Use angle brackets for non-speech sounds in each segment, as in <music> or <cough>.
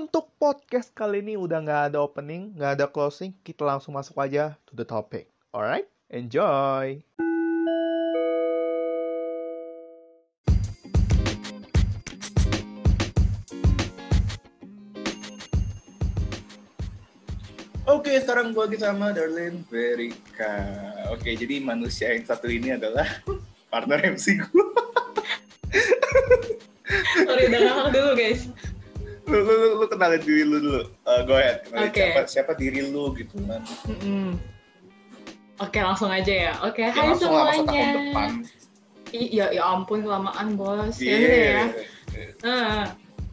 untuk podcast kali ini udah nggak ada opening, nggak ada closing, kita langsung masuk aja to the topic. Alright, enjoy! Oke, sekarang gue lagi sama Darlene Verika. Oke, jadi manusia yang satu ini adalah <laughs> partner MC gue. Sorry, udah ngakak dulu guys. Lu, lu, lu, lu kenalin diri lu dulu. Uh, go ahead, kenalin Oke. siapa, siapa diri lu gitu kan. Mm-mm. Oke, langsung aja ya. Oke, Ya, hai langsung lah, semuanya. depan. I- ya, ya ampun, kelamaan bos. Ya Iya. ya.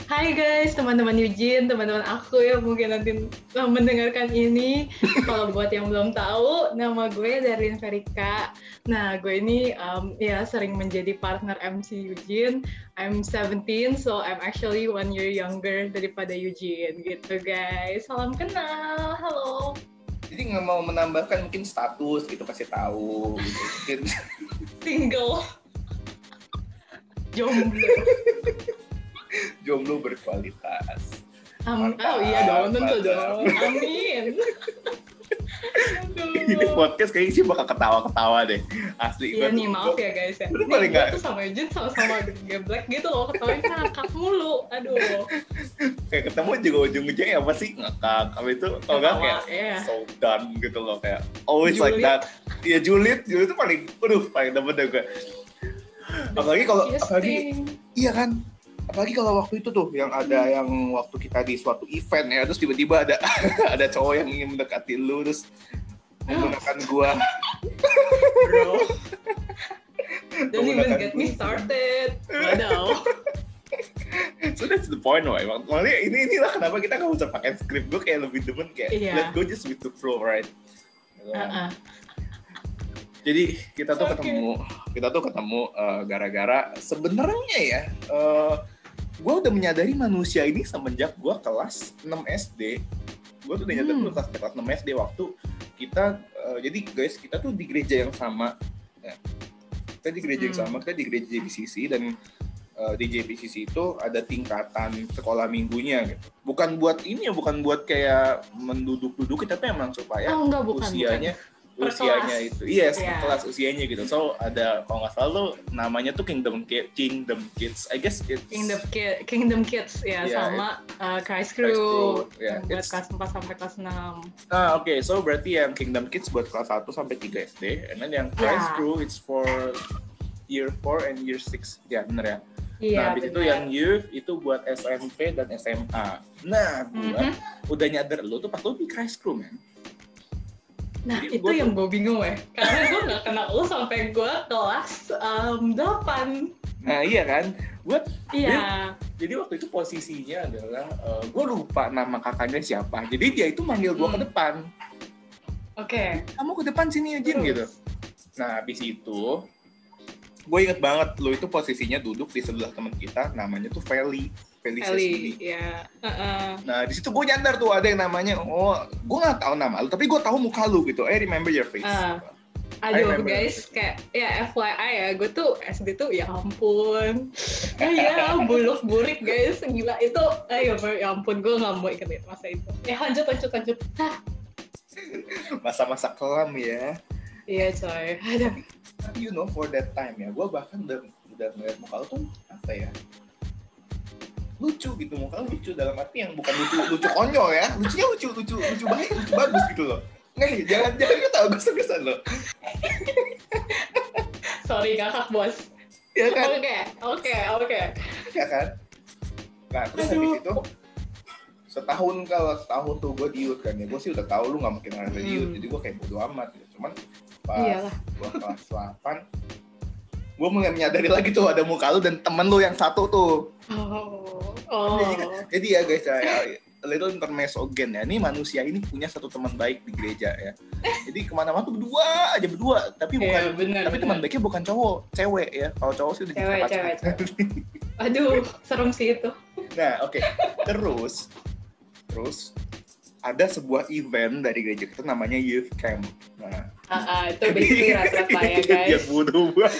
Hai guys, teman-teman Eugene, teman-teman aku yang mungkin nanti mendengarkan ini. Kalau buat yang belum tahu, nama gue Darlene Verika. Nah, gue ini um, ya sering menjadi partner MC Eugene. I'm 17, so I'm actually one year younger daripada Eugene gitu guys. Salam kenal, halo. Jadi nggak mau menambahkan mungkin status gitu kasih tahu gitu. Mungkin <laughs> Single. <laughs> Jomblo. <laughs> jomblo berkualitas. Mantap, oh iya dong, tentu dong. Amin. <laughs> Ini podcast kayaknya sih bakal ketawa-ketawa deh. Asli. Iya nih, maaf ya guys ya. Lu paling gue nggak- tuh sama Jun sama-sama geblek gitu loh, ketawanya ngakak mulu. Aduh. kayak ketemu juga ujung-ujungnya apa sih ngakak apa itu kalau Ketawa, kayak iya. so done gitu loh kayak always like Julid. that iya julid julid itu paling aduh paling dapet deh gue apalagi kalau apalagi iya kan apalagi kalau waktu itu tuh yang ada yang waktu kita di suatu event ya terus tiba-tiba ada <laughs> ada cowok yang ingin mendekati lu terus menggunakan gua Bro. Don't even get me gua. started. Waduh. so that's the point why makanya ini inilah kenapa kita nggak usah pakai script gue kayak lebih demen kayak Iya. let go just with the flow right Uh-uh. Jadi kita tuh Oke. ketemu, kita tuh ketemu uh, gara-gara sebenarnya ya, uh, gue udah menyadari manusia ini semenjak gue kelas 6 SD. Gue tuh udah nyadar Hmm. kelas, kelas 6 SD waktu kita, uh, jadi guys kita tuh di gereja yang sama. Ya. Kita di gereja yang Hmm. sama, kita di gereja JBCC dan uh, di JBCC itu ada tingkatan sekolah minggunya gitu. Bukan buat ini ya, bukan buat kayak menduduk-duduk, tapi emang supaya Oh enggak, bukan. usianya Per usianya kelas. itu iya Iya. kelas usianya gitu so ada kalau nggak salah tuh namanya tuh Kingdom Ki- Kingdom Kids I guess it's. Kingdom, Ki- Kingdom Kids ya Iya, sama uh, Christ Christ Crew, Crew, ya, yang buat kelas 4 sampai kelas 6. ah oke so berarti yang Kingdom Kids buat kelas 1 sampai 3 SD and then yang Christ Ya. Crew it's for year 4 and year 6 ya bener ya Iya, nah habis itu yang youth itu buat SMP dan SMA nah gua Mhm. udah nyadar lu tuh pas lu di Christ Crew man Nah, Jadi itu gua yang gue bingung ya. Karena gue gak kenal lu sampai gue kelas um, 8. nah iya kan gua Iya. Jadi waktu itu posisinya adalah gue lupa nama kakaknya siapa. Jadi dia itu manggil gue ke Hmm. depan. Oke. Kamu ke depan sini Jin Terus? gitu. Nah habis itu gue inget banget lo itu posisinya duduk di sebelah teman kita namanya tuh Feli. Feli Eli, Sesili. ya. Heeh. Nah di situ gue nyadar tuh ada yang namanya oh gue nggak tahu nama lu tapi gue tahu muka lu gitu. I remember your face. I Aduh guys, kayak ya FYI ya, gue tuh SD tuh ya ampun, <laughs> ya, ya buluk burik guys, gila itu, ayo ya ampun gue nggak mau ingetin masa itu. Ya lanjut lanjut lanjut. <laughs> Masa-masa kelam ya. iya coy, aduh. Tapi you know for that time ya gue bahkan udah udah ngeliat muka lu tuh apa ya lucu gitu muka lu lucu dalam arti yang bukan lucu lucu konyol ya lucunya lucu lucu lucu baik lucu bagus gitu loh Nggak, jangan jangan kita bagus-bagusan loh Sorry ngakak bos. ya kan Oke, oke, oke. ya kan nah terus Aduh. habis itu setahun kalau setahun tuh gue di youth kan ya gue sih udah tahu lu nggak mungkin youth Hmm. jadi gue kayak bodo amat gitu cuman pas Iyalah. gue kelas 8 gue mulai menyadari lagi tuh ada muka lu dan temen lu yang satu tuh Oh, oh. Jadi ya guys, ya, a little intermezzo again ya. Ini manusia ini punya satu teman baik di gereja ya. Jadi ke mana-mana tuh berdua aja berdua. Tapi bukan, Iya, benar, tapi benar. teman baiknya bukan cowok, cewek ya. Kalau cowok sih udah Cewek, pacar. cewek, <laughs> Aduh, serem sih itu. nah, oke. Terus, terus ada sebuah event dari gereja kita namanya youth camp. Nah, Ah, ah, itu basically rata-rata ya <laughs> ya guys. bodoh banget.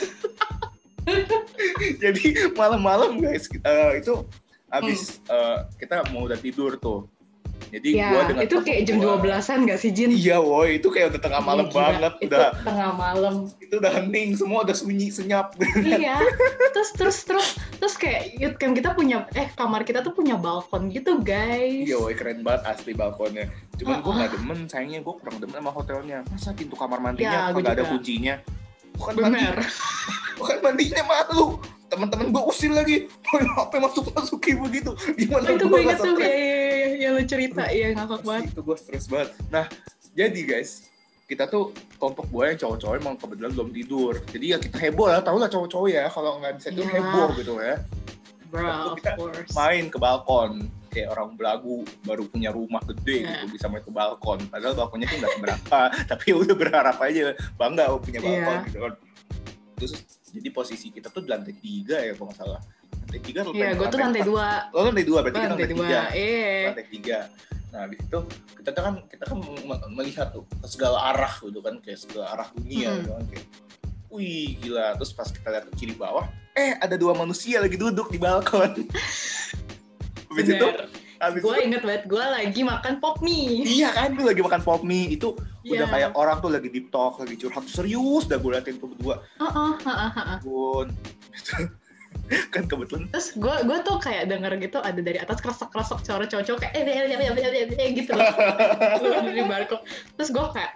<laughs> Jadi malam-malam guys, kita itu abis eh, kita mau udah tidur tuh jadi Ya, gua dengan itu kayak jam gua- 12-an gak sih, Jin? iya woi itu kayak udah tengah malam Iya, gila. banget Itu udah tengah malam. itu udah hening semua udah sunyi senyap <laughs> iya. Terus terus terus terus kayak kan kita punya eh kamar kita tuh punya balkon gitu, guys. iya woi keren banget asli balkonnya cuman gue Uh-uh. nggak demen sayangnya gue kurang demen sama hotelnya masa pintu kamar Ya, mandinya gua kagak ada kuncinya bukan mandi bukan <laughs> mandinya malu teman-teman gue usir lagi. Apa masuk masukin begitu? Gimana itu gue nggak inget tuh ya, ya, ya, ya, lu cerita ya ngakak banget. itu gue stres banget. Nah jadi guys kita tuh kelompok gue yang cowok-cowok emang kebetulan belum tidur. Jadi ya kita heboh lah. Tau lah cowok-cowok ya kalau nggak bisa tidur Iyalah. heboh gitu ya. Bro of Kita course. main ke balkon. Kayak orang belagu baru punya rumah gede Iya. gitu bisa main ke balkon. Padahal balkonnya tuh nggak seberapa <laughs> tapi udah berharap aja bangga punya balkon Iya. gitu kan. Terus jadi posisi kita tuh di lantai tiga ya kalau nggak salah. Lantai tiga atau iya gue tuh lantai dua. Oh lantai dua berarti kita lantai lantai dua tiga eh lantai tiga. Nah habis itu kita tuh kan kita kan me- melihat tuh ke segala arah gitu kan kayak segala arah dunia Hmm. gitu kan kayak wih gila. Terus pas kita lihat ke kiri bawah eh ada dua manusia lagi duduk di balkon. <laughs> Habis itu habis gue inget banget gue lagi makan pop mie. Iya kan tuh lagi makan pop mie. Itu udah Iya. kayak orang tuh lagi deep talk lagi curhat serius dah gue liatin tuh berdua. Heeh, heeh, heeh. pun <laughs> kan kebetulan. Terus gue gue tuh kayak denger gitu ada dari atas kerasok kerasok cowok cowok kayak eh eh eh eh eh, eh, eh, gitu loh. <laughs> Dari balkon terus gue kayak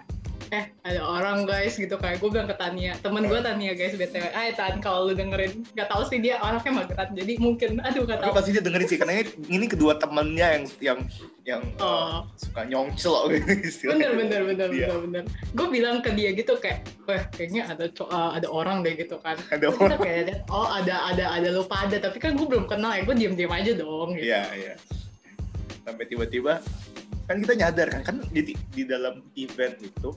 eh ada orang guys gitu. Kayak gue bilang ke Tania temen gue Tania guys btw ah Tan kalau lu dengerin nggak tahu sih dia orangnya mageran jadi mungkin aduh nggak tapi tahu. pasti dia dengerin sih karena ini- ini kedua temennya yang yang yang uh, Oh. suka nyongcel gitu <laughs> istilahnya. bener bener bener Iya. bener bener. Gue bilang ke dia gitu kayak wah kayaknya ada uh, ada orang deh gitu kan. Ada Terus kita orang. kayak oh ada ada ada lupa ada. Tapi kan gue belum kenal ya gue diem diem aja dong gitu. iya iya. Sampai tiba-tiba kan kita nyadar kan kan di di dalam event itu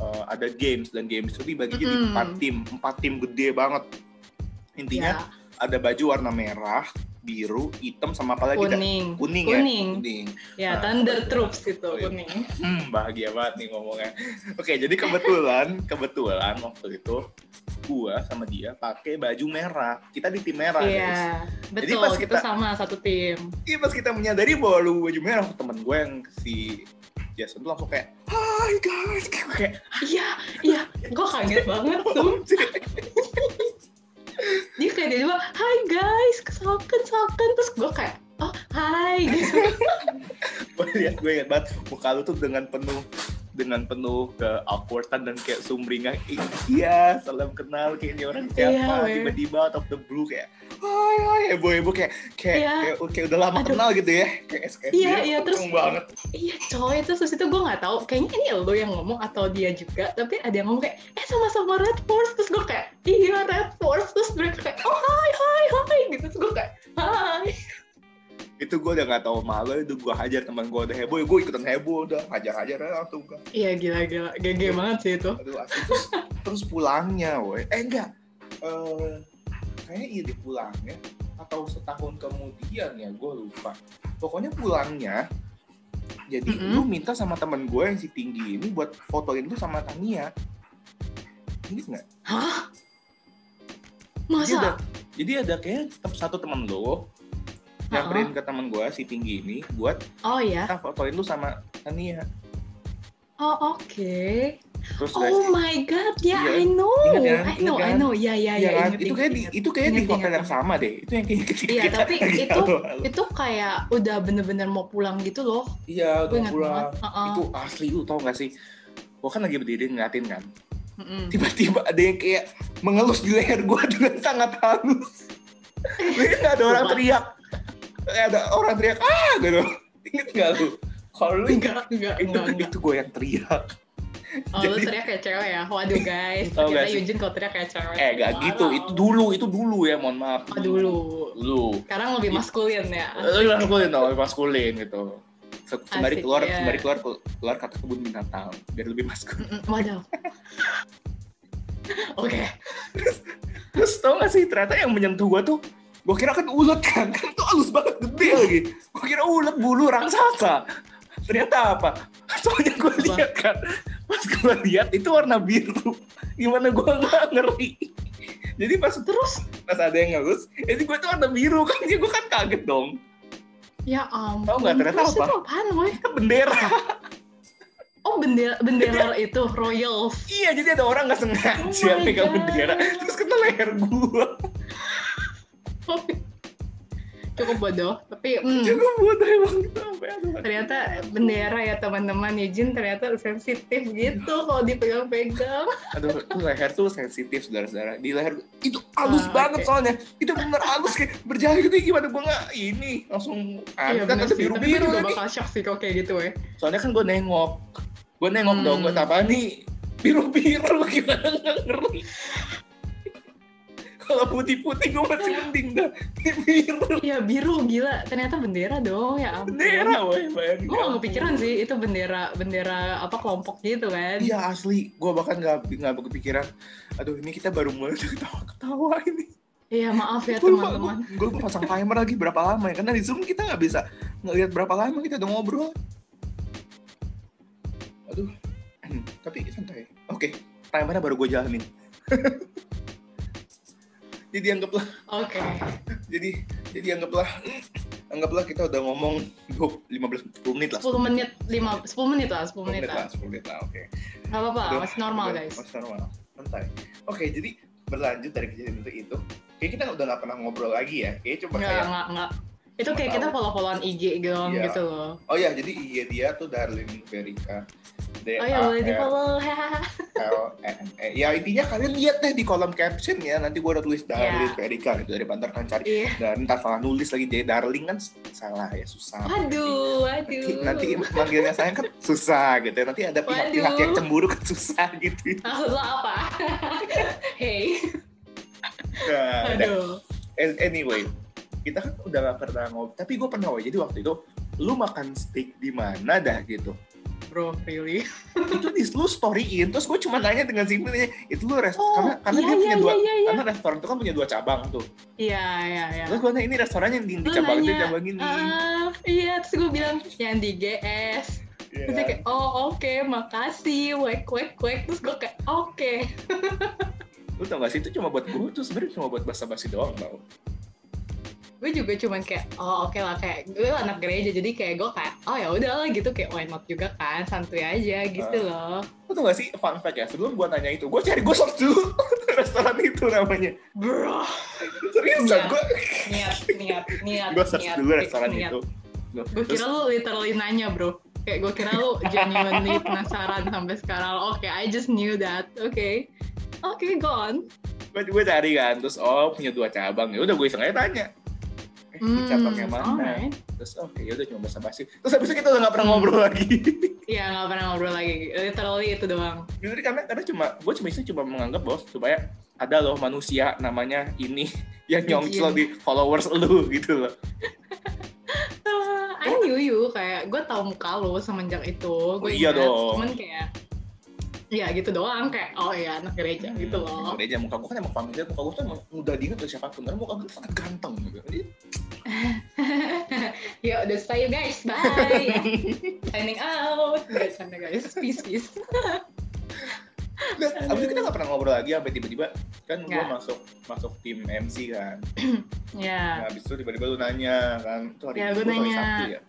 uh, ada games dan games itu dibagi jadi Mm-mm. empat tim empat tim gede banget intinya Ya, ada baju warna merah biru hitam sama apa lagi dah? kuning kuning ya kuning kuning ya Nah, Thunder kebetulan. Troops gitu Oh, iya. kuning Hmm, bahagia banget nih ngomongnya. Oke, jadi kebetulan, <laughs> kebetulan waktu itu gua sama dia pakai baju merah. Kita di tim merah, guys. Iya, Jadi betul. pas Kita kita- sama satu tim. Iya, pas kita menyadari bahwa lu baju merah, temen gue yang si Jason tuh langsung kayak, Hai guys, kayak Iya, iya. Gue kaget banget tuh. Dia kayak dia bilang, Hai guys, kesalkan, kesalkan. Terus gue kayak, oh hai. Gitu. <laughs> gue lihat gue ingat banget muka lu tuh dengan penuh dengan penuh ke awkwardan dan kayak sumringah "Ih, iya salam kenal kayak ini orang siapa Iya, weh. tiba-tiba out of the blue kayak hai hai heboh heboh kayak kayak, Iya. kayak kayak udah lama Aduh. kenal gitu ya kayak SKS Iya, iya, terus- banget iya coy, terus terus itu gue gak tahu. Kayaknya ini lo yang ngomong atau dia juga. Tapi ada yang ngomong kayak, eh sama-sama Red Force. Terus gue kayak, iya Red Force. Terus mereka kayak, oh hai, hai, hai. Gitu. Terus gue kayak, hai. Itu gue udah gak tau malu itu gue hajar teman gue udah heboh gue ikutan heboh udah hajar hajar aja langsung kan Iya gila-gila. GG banget sih itu. aduh asli terus, terus pulangnya woi eh enggak eh kayaknya iya di pulangnya atau setahun kemudian ya gue lupa pokoknya pulangnya jadi Mm-mm. lu minta sama temen gue yang si tinggi ini buat fotoin lu sama Tania inget nggak Hah? jadi ada Masa? jadi ada kayak satu temen lo Ha-ha. beriin ke temen gue si tinggi ini buat Oh ya. kita fotoin lu sama Tania Oh oke. terus guys Oh my god, ya Iya. I know, Ingat kan? I know, Ingat I kan? know, ya ya Iya ya. kan? itu kayak di itu kayak di hotel yang sama deh. Itu yang kayak ketika Iya, kita tapi <laughs> itu- halo-halo. Itu kayak udah bener-bener mau pulang gitu loh. Iya, udah pulang. banget. Uh-uh. Itu asli lu tau gak sih? Gua kan lagi berdiri ngeliatin kan. Mm-mm. Tiba-tiba ada yang kayak mengelus di leher gua <laughs> dengan sangat halus. <laughs> Gak ada orang teriak. Kayak ada orang teriak, ah gitu. <laughs> Ingat gak lu? Kalau lu Enggak, enggak, itu, enggak, enggak. itu gue yang teriak. Oh, lu Jadi- teriak kayak cewek ya? Waduh guys, gak ternyata? Eugene kalau teriak kayak cewek. Eh gak gitu, Wow. itu dulu, itu dulu ya mohon maaf. Oh, dulu. Dulu. Sekarang lebih maskulin ya. Eh, maskulin tau, maskulin gitu. Se- Sembari Asik, keluar, iya. sembari keluar keluar kata kebun binatang biar lebih maskulin. Waduh. <laughs> Oke. Terus tau gak sih ternyata yang menyentuh gua tuh Gue kira kan ulet kan, kan itu halus banget gede lagi. Gue kira ulet bulu raksasa. Ternyata apa? Soalnya gue lihat kan, pas gue lihat itu warna biru. Gimana gue nggak ngerti. Jadi pas Terus pas ada yang ngelus, ini gue tuh warna biru kan, ya gue kan kaget dong. Ya ampun. Tahu nggak ternyata apa? itu apaan, woy? bendera. Oh, bendera bendera itu Royals. iya, jadi ada orang nggak Oh sengaja my pegang bendera, terus kena leher gua. <laughs> Cukup bodoh, tapi hmm, Cukup bodoh emang gitu. Aduh. ternyata bendera ya teman-teman Yujin ternyata sensitif gitu kalau dipegang-pegang. <laughs> Aduh, itu leher tuh sensitif saudara-saudara. Di leher itu halus Ah, banget oke. soalnya. Itu bener halus kayak berjari gitu gimana gua nggak ini langsung Iya kan ada sih, tapi gue bakal shock sih kok kayak gitu ya. Soalnya kan gua nengok. Gua nengok Hmm. dong, gua apa nih? Biru-biru <laughs> gimana nggak ngeri. Kalau putih-putih gua masih mending dah. Ini biru. Iya biru gila, ternyata bendera dong ya ampun. Bendera, bayangin. Gue gak kepikiran sih itu bendera bendera apa kelompok gitu kan. Iya asli, gue bahkan nggak nggak kepikiran. Aduh ini kita baru mulai <laughs> ketawa-ketawa ini. Iya maaf ya Gue teman-teman. gue pasang timer lagi berapa lama ya. Karena di Zoom kita nggak bisa ngelihat berapa lama kita udah ngobrol. Aduh, <clears throat> tapi santai. Oke, timernya baru gue jalanin. <laughs> jadi anggaplah, Oke. jadi jadi anggaplah, anggaplah kita udah ngomong 20, 15 10 menit lah. 10 menit, 5, 10 menit lah, 10 10 menit menit lah. lah, 10 menit lah, oke. Gak apa-apa, masih normal udah, guys. Masih normal, santai. Oke, jadi berlanjut dari kejadian itu itu, kayak kita udah nggak pernah ngobrol lagi ya. Kayak coba Enggak, kayak, enggak, enggak. Itu Cuma kayak kita tahu. follow-followan IG doang Iya. gitu loh. oh ya, jadi iya dia tuh Darlene Verika. D Oh ya boleh di follow. <laughs> Ya intinya kalian lihat deh di kolom caption ya. Nanti gua udah tulis Iya. Verika gitu dari ntar kan cari. Iya. Dan ntar salah nulis lagi jadi Darling kan salah ya susah. Waduh, Nanti, waduh. nanti manggilnya sayang kan susah gitu ya. Nanti ada pihak-pihak yang cemburu kan susah gitu. Lo apa? <laughs> hey, Nah, aduh. An- anyway kita kan udah gak pernah ngobrol tapi gue pernah woy. jadi waktu itu lu makan steak di mana dah gitu Bro, really? itu di lu storyin terus gue cuma nanya dengan simpelnya itu lu rest Oh, karena karena iya, dia punya iya, dua iya, iya. karena restoran itu kan punya dua cabang tuh Iya, iya, iya. terus gue nanya ini restorannya yang di, di cabang itu cabang ini Ah, iya, terus gue bilang yang di GS. Iya. Terus dia kayak, oh oke, makasih, wek wek wek. Terus gue kayak, oke. lu tau gak sih itu cuma buat gue tuh sebenarnya cuma buat basa-basi doang tau Gue juga cuman kayak, oh oke lah, kayak gue anak gereja, jadi kayak gue kayak, oh ya udah lah gitu, kayak why not juga kan, santuy aja gitu loh. lu tau gak sih fun fact ya sebelum gue nanya itu gue cari gue search dulu <laughs> restoran itu namanya Bro, seriusan Iya. gue niat, niat, niat, gue search niat, dulu restoran niat. itu Gue kira lu literally nanya bro. Kayak gue kira lu genuinely <laughs> penasaran sampai sekarang. Oke, I just knew that. Oke. Oke, go on. gue gue cari kan terus oh punya dua cabang ya udah gue iseng aja tanya eh ini cabangnya mana Hmm, alright. terus oke ya udah cuma basa basi terus habis itu kita udah gak pernah Hmm. ngobrol lagi <laughs> Iya, gak pernah ngobrol lagi. Literally itu doang. jadi karena karena cuma gue cuma itu cuma menganggap bos supaya ada loh manusia namanya ini <laughs> yang nyongcol di followers lu gitu loh <laughs> I knew you. Kayak gue tau muka lu semenjak itu. Gue Oh, iya dong. Cuman kayak, ya gitu doang. Kayak, oh iya anak gereja gitu loh. Udah aja muka gue kan emang familiar muka gue tuh emang mudah diingat oleh siapa pun karena muka gue tuh sangat ganteng gitu jadi <laughs> ya udah stay guys. Bye. <laughs> Signing out. Canda guys. Peace, peace. Nah, abis itu kita gak pernah ngobrol lagi sampai tiba-tiba kan gue masuk masuk tim MC kan <clears throat> Ya. nah, abis itu tiba-tiba lu nanya kan itu hari Ya, hari nanya. Sabtu ya.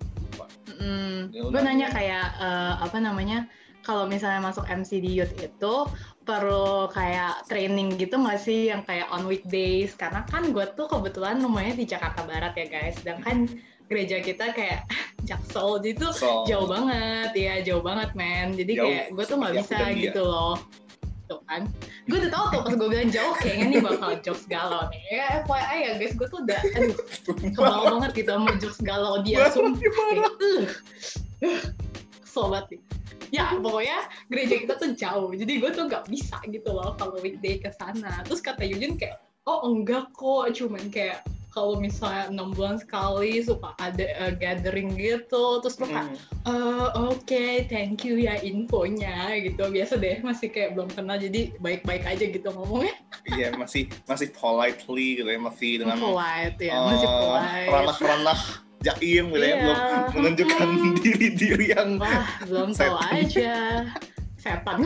Mm, Ya, gue nanya. kayak eh, apa namanya kalau misalnya masuk MC di youth itu perlu kayak training gitu nggak sih? Yang kayak on weekdays? Karena kan gue tuh kebetulan rumahnya di Jakarta Barat ya guys. Sedangkan gereja kita kayak <laughs> Jaksel. Tuh So, jauh banget. Ya jauh banget men. Jadi Jauh, kayak gue tuh nggak bisa dia. gitu loh. Tuh kan. Gue udah tau tuh pas gue bilang jauh kayaknya nih bakal jokes galau nih. Ya FYI ya guys. Gue tuh udah aduh kebal banget gitu sama jokes galau dia. Sumpah. gimana? Kayak, "Ugh, <laughs> ugh, kesel banget nih ya pokoknya gereja kita tuh jauh. Jadi gue tuh nggak bisa gitu loh kalau weekday ke sana. Terus kata Yujin kayak oh enggak kok. Cuman kayak kalau misalnya enam bulan sekali suka ada uh, gathering gitu. Terus lo kayak Hmm. "Eh, oke thank you ya infonya gitu. Biasa deh masih kayak belum kenal. Jadi baik-baik aja gitu ngomongnya. Iya masih masih politely gitu ya masih dengan polite ya eh, masih polite. ranah-ranah jaim gitu ya Iya. belum menunjukkan Hmm. <laughs> diri-diri yang Wah, belum tahu aja. Setan.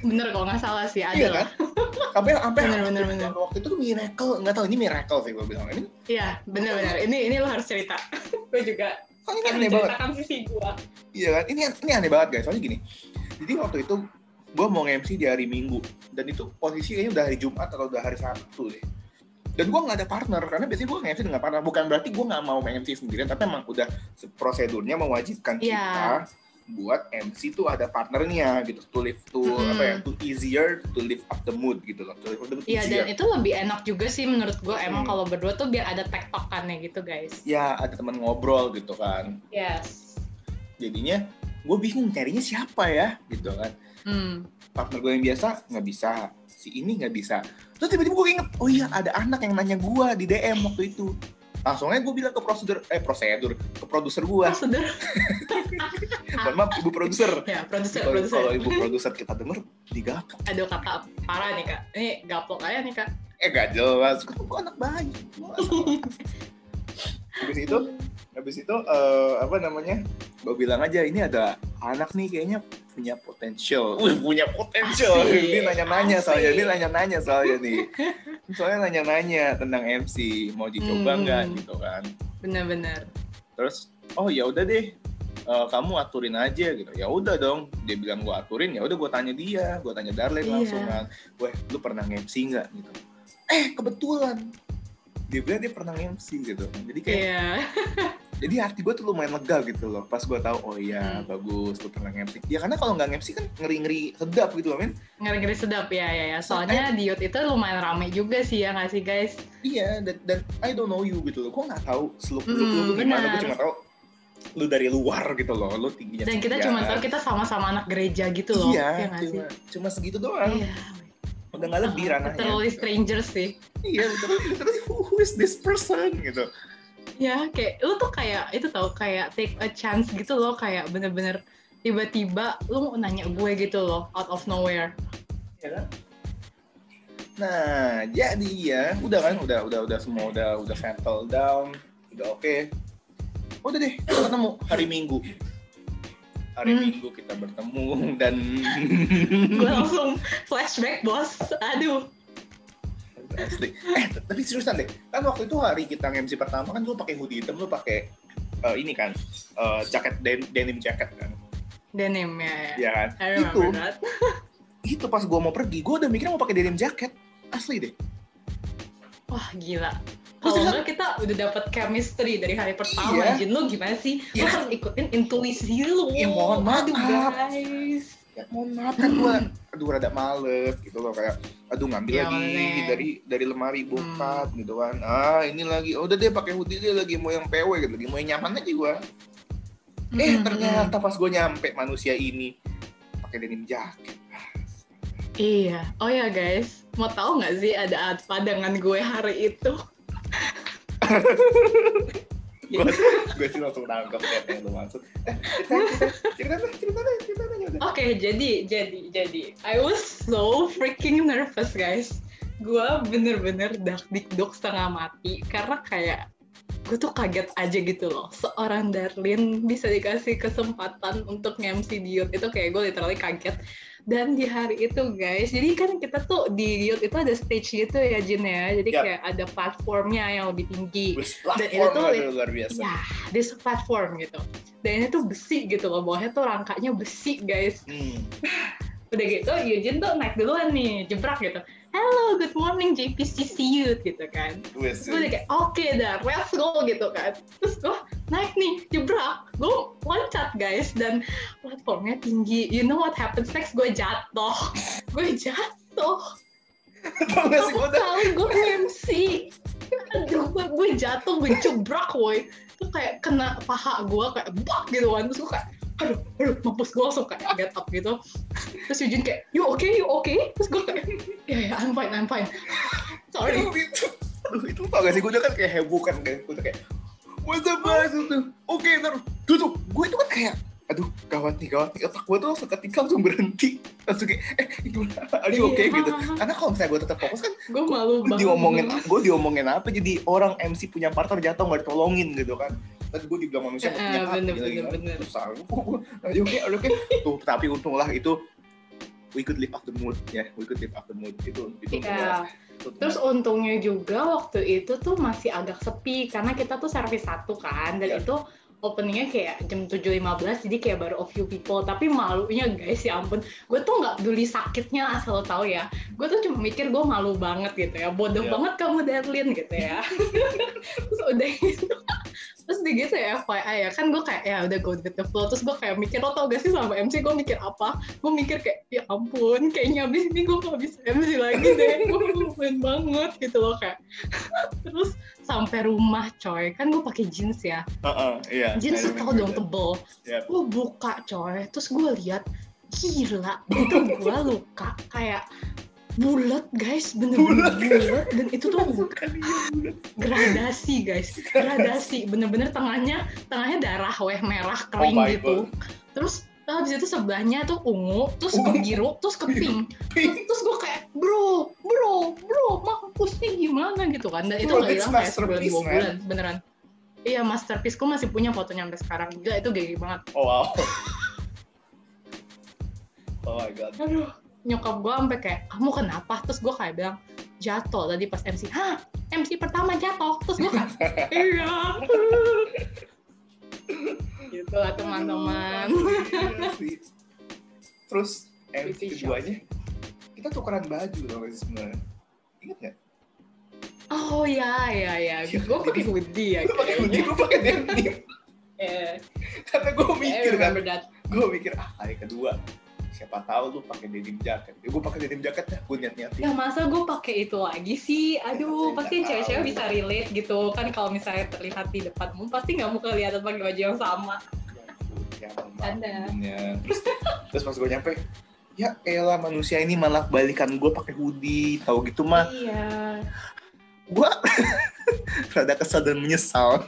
Bener kalau nggak salah sih ada iya kan sampai sampai Bener, bener, bener. waktu itu miracle nggak tahu ini miracle sih gue bilang ini Iya, benar-benar. Ini ini lo harus cerita. gue juga kan ini akan aneh banget sisi gue. iya kan ini ini aneh banget guys soalnya gini jadi waktu itu gue mau MC di hari Minggu dan itu posisi kayaknya udah hari Jumat atau udah hari Sabtu deh dan gue nggak ada partner karena biasanya gue nge-MC dengan partner bukan berarti gue nggak mau MC sendirian tapi emang udah prosedurnya mewajibkan Iya. kita buat MC tuh ada partnernya gitu to live to Mm-mm. apa ya to easier to lift up the mood gitu loh to lift up the mood Iya, dan itu lebih enak juga sih menurut gue. Emang Hmm. kalau berdua tuh biar ada tektokannya gitu, guys. ya ada teman ngobrol gitu kan Yes. jadinya gue bingung carinya siapa ya gitu kan Hmm. partner gue yang biasa nggak bisa si ini nggak bisa terus tiba-tiba gue inget oh iya ada anak yang nanya gue di DM waktu itu langsung aja gue bilang ke prosedur eh prosedur ke produser gue sudah. <laughs> mohon maaf ibu produser Ya, produser, kalau produser. kalau ibu produser kita denger digapok Aduh kata parah nih kak. Ini gaplok aja nih kak. eh gak jelas kan gue anak bayi <laughs> habis itu habis itu eh, apa namanya? Gue bilang aja ini ada anak nih kayaknya punya potensial Wih, punya potensial <laughs> ini nanya-nanya soalnya ini nanya-nanya soalnya nih. Soalnya nanya-nanya tentang MC mau dicoba Hmm. nggak gitu kan. Bener-bener. terus oh ya udah deh eh, kamu aturin aja gitu. Ya udah dong dia bilang gue aturin. Ya udah gue tanya dia gue tanya Darlene Iya. langsung kan. Weh lu pernah MC nggak? Gitu. Eh kebetulan. Dia bilang dia pernah MC gitu. Jadi kayak Iya. <laughs> jadi hati gue tuh lumayan lega gitu loh pas gue tahu oh iya Hmm. bagus lu pernah MC ya karena kalau nggak MC kan ngeri ngeri sedap gitu loh men Ngeri-ngeri sedap ya, ya, ya. Soalnya di Youth itu lumayan rame juga sih ya nggak sih guys? iya dan, dan I don't know you gitu loh gue nggak tahu seluk beluk lu Hmm, tuh gimana gue cuma tahu lu dari luar gitu loh lu tingginya Dan kita cuma tahu kita sama-sama anak gereja gitu loh. iya nggak sih? cuma cuma segitu doang Iya. udah nggak lebih ranahnya Literally strangers sih. iya literally, literally who is this person gitu Ya, kayak lu tuh kayak itu tau kayak take a chance gitu loh, kayak bener-bener tiba-tiba lu mau nanya gue gitu loh, out of nowhere. ya kan nah jadi ya udah kan udah udah udah semua udah udah settle down udah oke udah deh kita ketemu hari minggu hari Hmm. minggu kita bertemu dan <laughs> gue langsung flashback bos, aduh. Asli. eh tapi seriusan deh kan waktu itu hari kita MC pertama kan lu pakai hoodie hitam lu pakai eh, ini kan eh, jaket den- denim jacket kan Denim ya, ya. ya kan I itu that. <laughs> itu pas gua mau pergi gua udah mikirnya mau pakai denim jacket asli deh Wah gila. Kalau enggak kita udah dapet chemistry dari hari pertama, Iya. Jin lu gimana sih? Lu Iya. harus ikutin intuisi lu. Iya, mohon maaf. Guys. Ya mohon maaf kan gua aduh rada males gitu loh kayak aduh ngambil Ya, lagi Nek. dari dari lemari bokap gitu kan ah ini lagi oh, udah deh pakai hoodie dia lagi mau yang PW gitu lagi mau yang nyaman aja gua eh Mm-mm. ternyata pas gua nyampe manusia ini pakai denim jacket Iya. Oh ya guys, mau tahu nggak sih ada apa dengan gue hari itu? <laughs> gue gue sih langsung tangkap kayak yang lu maksud. Eh cerita cerita cerita cerita cerita cerita Oke, jadi, jadi, jadi, I was so freaking nervous guys. Gue bener-bener dak dikduk setengah mati karena kayak gue tuh kaget aja gitu loh. Seorang Darlin bisa dikasih kesempatan untuk nge-MC di Youth itu kayak gue literally kaget. Dan di hari itu guys, jadi kan kita tuh di Youth itu ada stage gitu ya Jin ya. Jadi Yap. kayak ada platformnya yang lebih tinggi. Dan itu tuh luar biasa Ya, this platform gitu. Dan ini tuh besi gitu loh, bawahnya tuh rangkanya besi guys hmm. <laughs> udah gitu Eugene tuh naik duluan nih jebrak gitu hello good morning JPCC Youth gitu kan. Gue udah kayak oke dah let's go gitu kan. Terus gue naik nih jebrak. Gue loncat guys dan platformnya tinggi. You know what happens next? Gue jatuh. Gue jatuh. Tau gak sih? Gue kali gue MC aduh gue, jatuh gue jebrak woi tuh kayak kena paha gue kayak bak gitu kan. Terus gue kayak aduh aduh mampus gue langsung kayak get up gitu. Terus Eugene kayak you okay you okay? Terus gue kayak ya ya I'm fine I'm fine. Sorry. Aduh, itu aduh itu tau gak sih? Gue kan kayak heboh kan guys gue tuh kayak what's up guys oke ntar tuh tuh. Gue itu kan kayak aduh gawat nih gawat nih. Otak gue tuh seketika langsung berhenti. Langsung kayak eh gimana are you okay? Iya. gitu. <laughs> Karena kalau misalnya gue tetap fokus kan gue malu banget. diomongin gue diomongin apa jadi orang MC punya partner jatuh nggak ditolongin gitu kan tadi gue dibilang manusia nggak punya Eh, hak. bener, bener, bener. Ayo oke ayo oke tuh tapi untunglah itu we could live up the mood ya. We could live up the mood. Itu itu Iya. itu- Terus untungnya juga waktu itu tuh masih agak sepi karena kita tuh servis satu kan dan Iya. itu openingnya kayak jam 7.15 jadi kayak baru a few people. Tapi malunya guys ya ampun. Gue tuh nggak peduli sakitnya asal lo tahu ya. Gue tuh cuma mikir gue malu banget gitu ya. Bodoh Iya. banget kamu Darlin gitu ya. <laughs> Terus udah gitu terus di gitu ya FYI ya. Kan gue kayak ya udah go with the flow. Terus gue kayak mikir lo tau gak sih sama MC gue mikir apa? Gue mikir kayak ya ampun kayaknya abis ini gue gak bisa MC lagi deh. <laughs> Gue main banget gitu loh kayak. <laughs> Terus sampai rumah coy. Kan gue pakai jeans ya. Heeh, iya. Jeans I tau dong that. tebel. Yep. gue buka coy. Terus gue lihat gila itu gue luka. Kayak bulat guys. Bener-bener Bulat. bulat. Dan itu tuh Bukan gradasi guys. Gradasi. Bener-bener tengahnya tengahnya darah weh merah kering Oh gitu. Terus habis itu sebelahnya tuh ungu terus Ungu. biru terus ke pink <laughs> Pink. terus gue kayak bro bro bro mampus nih gimana? gitu kan. Dan itu nggak that's hilang kayak sebulan dua bulan beneran. Iya masterpiece gue masih punya fotonya sampai sekarang. Gila itu gede banget. Oh wow. <laughs> Oh my god. Aduh nyokap gue sampai kayak kamu kenapa? Terus gue kayak bilang jatuh tadi pas MC hah? MC pertama jatuh. Terus gue kayak <laughs> iya. Gitu lah teman-teman. Iya sih. terus MC keduanya kita tukeran baju loh guys sebenarnya? Ingat nggak oh ya ya ya Iya, gue pakai hoodie ya gue pakai hoodie gue pakai denim. <laughs> Eh, karena gue mikir kan. gue mikir ah hari kedua siapa tahu lu pakai denim jaket ya gue pakai denim jaket dah gue niat niatin Ya masa gue pakai itu lagi sih? Aduh, saya pasti cewek-cewek bisa relate gitu kan kalau misalnya terlihat di depanmu pasti nggak mau kelihatan pakai baju yang sama. ya denimnya. terus terus pas gue nyampe ya elah manusia ini malah balikan gue pakai hoodie tahu gitu mah Iya. gue <laughs> rada kesal dan menyesal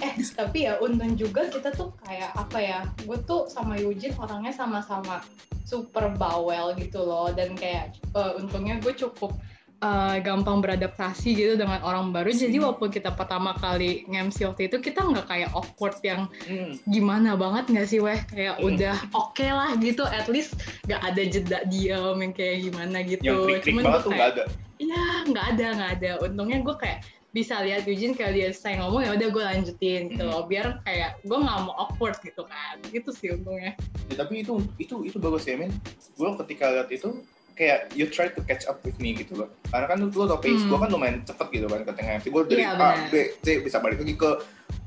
Eh tapi ya untung juga kita tuh kayak apa ya? Gue tuh sama Eugene orangnya sama-sama super bawel gitu loh dan kayak eh, untungnya gue cukup eh, gampang beradaptasi gitu dengan orang baru. Jadi walaupun kita pertama kali nge-MC waktu itu kita nggak kayak awkward yang Hmm. gimana banget nggak sih weh kayak Hmm. udah oke lah gitu at least nggak ada jeda diam yang kayak gimana gitu yang klik klik Cuman gue tuh kayak, nggak ada iya nggak ada nggak ada untungnya gue kayak bisa lihat Eugene kalau dia saya ngomong ya udah gue lanjutin gitu loh. Biar kayak gue nggak mau awkward gitu kan. Gitu sih untungnya. Ya, tapi itu itu itu bagus ya men gue ketika lihat itu kayak you try to catch up with me gitu loh karena kan lu tau pace Hmm. gue kan lumayan cepet gitu kan ke tengah gue dari Iya, A. B C bisa balik lagi ke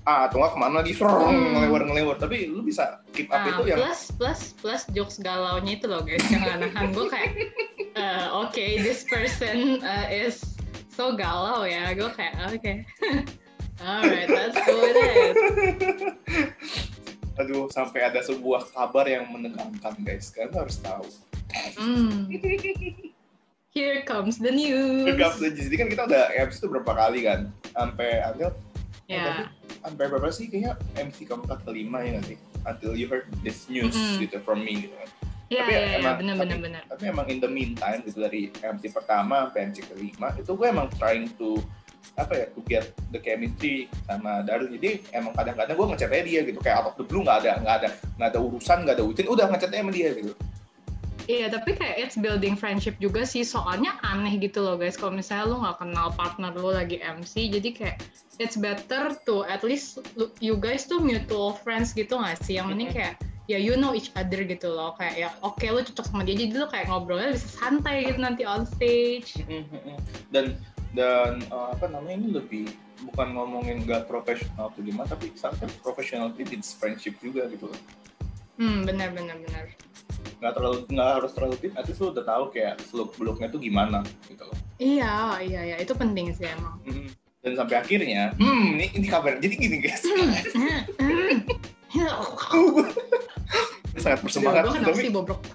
A atau nggak ke mana lagi serong Hmm. ngelewar ngelewar tapi lu bisa keep up nah itu yang plus plus plus jokes galaunya itu loh guys. Yang anahan gue kayak <laughs> eh, oke this person uh, is so galau ya gue kayak oke <laughs> alright that's cool it is <laughs> aduh sampai ada sebuah kabar yang menegangkan guys kalian harus tahu Hmm. Here comes the news. Gegap aja. jadi kan kita udah MC itu berapa kali kan sampai until Ya. sampai berapa sih kayaknya MC keempat kelima ya sih until you heard this news Mm-mm. gitu from me gitu kan Iya, Tapi iya, iya, benar benar tapi- benar. tapi emang in the meantime gitu dari MC pertama sampai MC kelima itu gue emang trying to apa ya to get the chemistry sama Darul jadi emang kadang-kadang gue ngechatnya dia gitu kayak out of the blue nggak ada nggak ada nggak ada urusan nggak ada ujian udah ngechatnya sama dia gitu Iya, tapi kayak it's building friendship juga sih. Soalnya aneh gitu loh guys. Kalau misalnya lu nggak kenal partner lu lagi MC, jadi kayak it's better to at least you guys tuh mutual friends gitu nggak sih? Yang penting kayak ya you know each other gitu loh. Kayak ya oke lu cocok sama dia, jadi lu kayak ngobrolnya bisa santai gitu nanti on stage. dan dan uh, apa namanya ini lebih bukan ngomongin gak profesional tuh gimana tapi sometimes professional needs friendship juga gitu loh Hmm, benar benar benar. nggak terlalu nggak harus terlalu deep at least lu udah tahu kayak seluk beluknya tuh gimana gitu loh Iya, iya, iya. Itu penting sih emang. Mm. dan sampai akhirnya hmm ini ini kabar jadi gini guys Ini <laughs> sangat bersemangat Gue kenapa tapi sih bobrok? <laughs>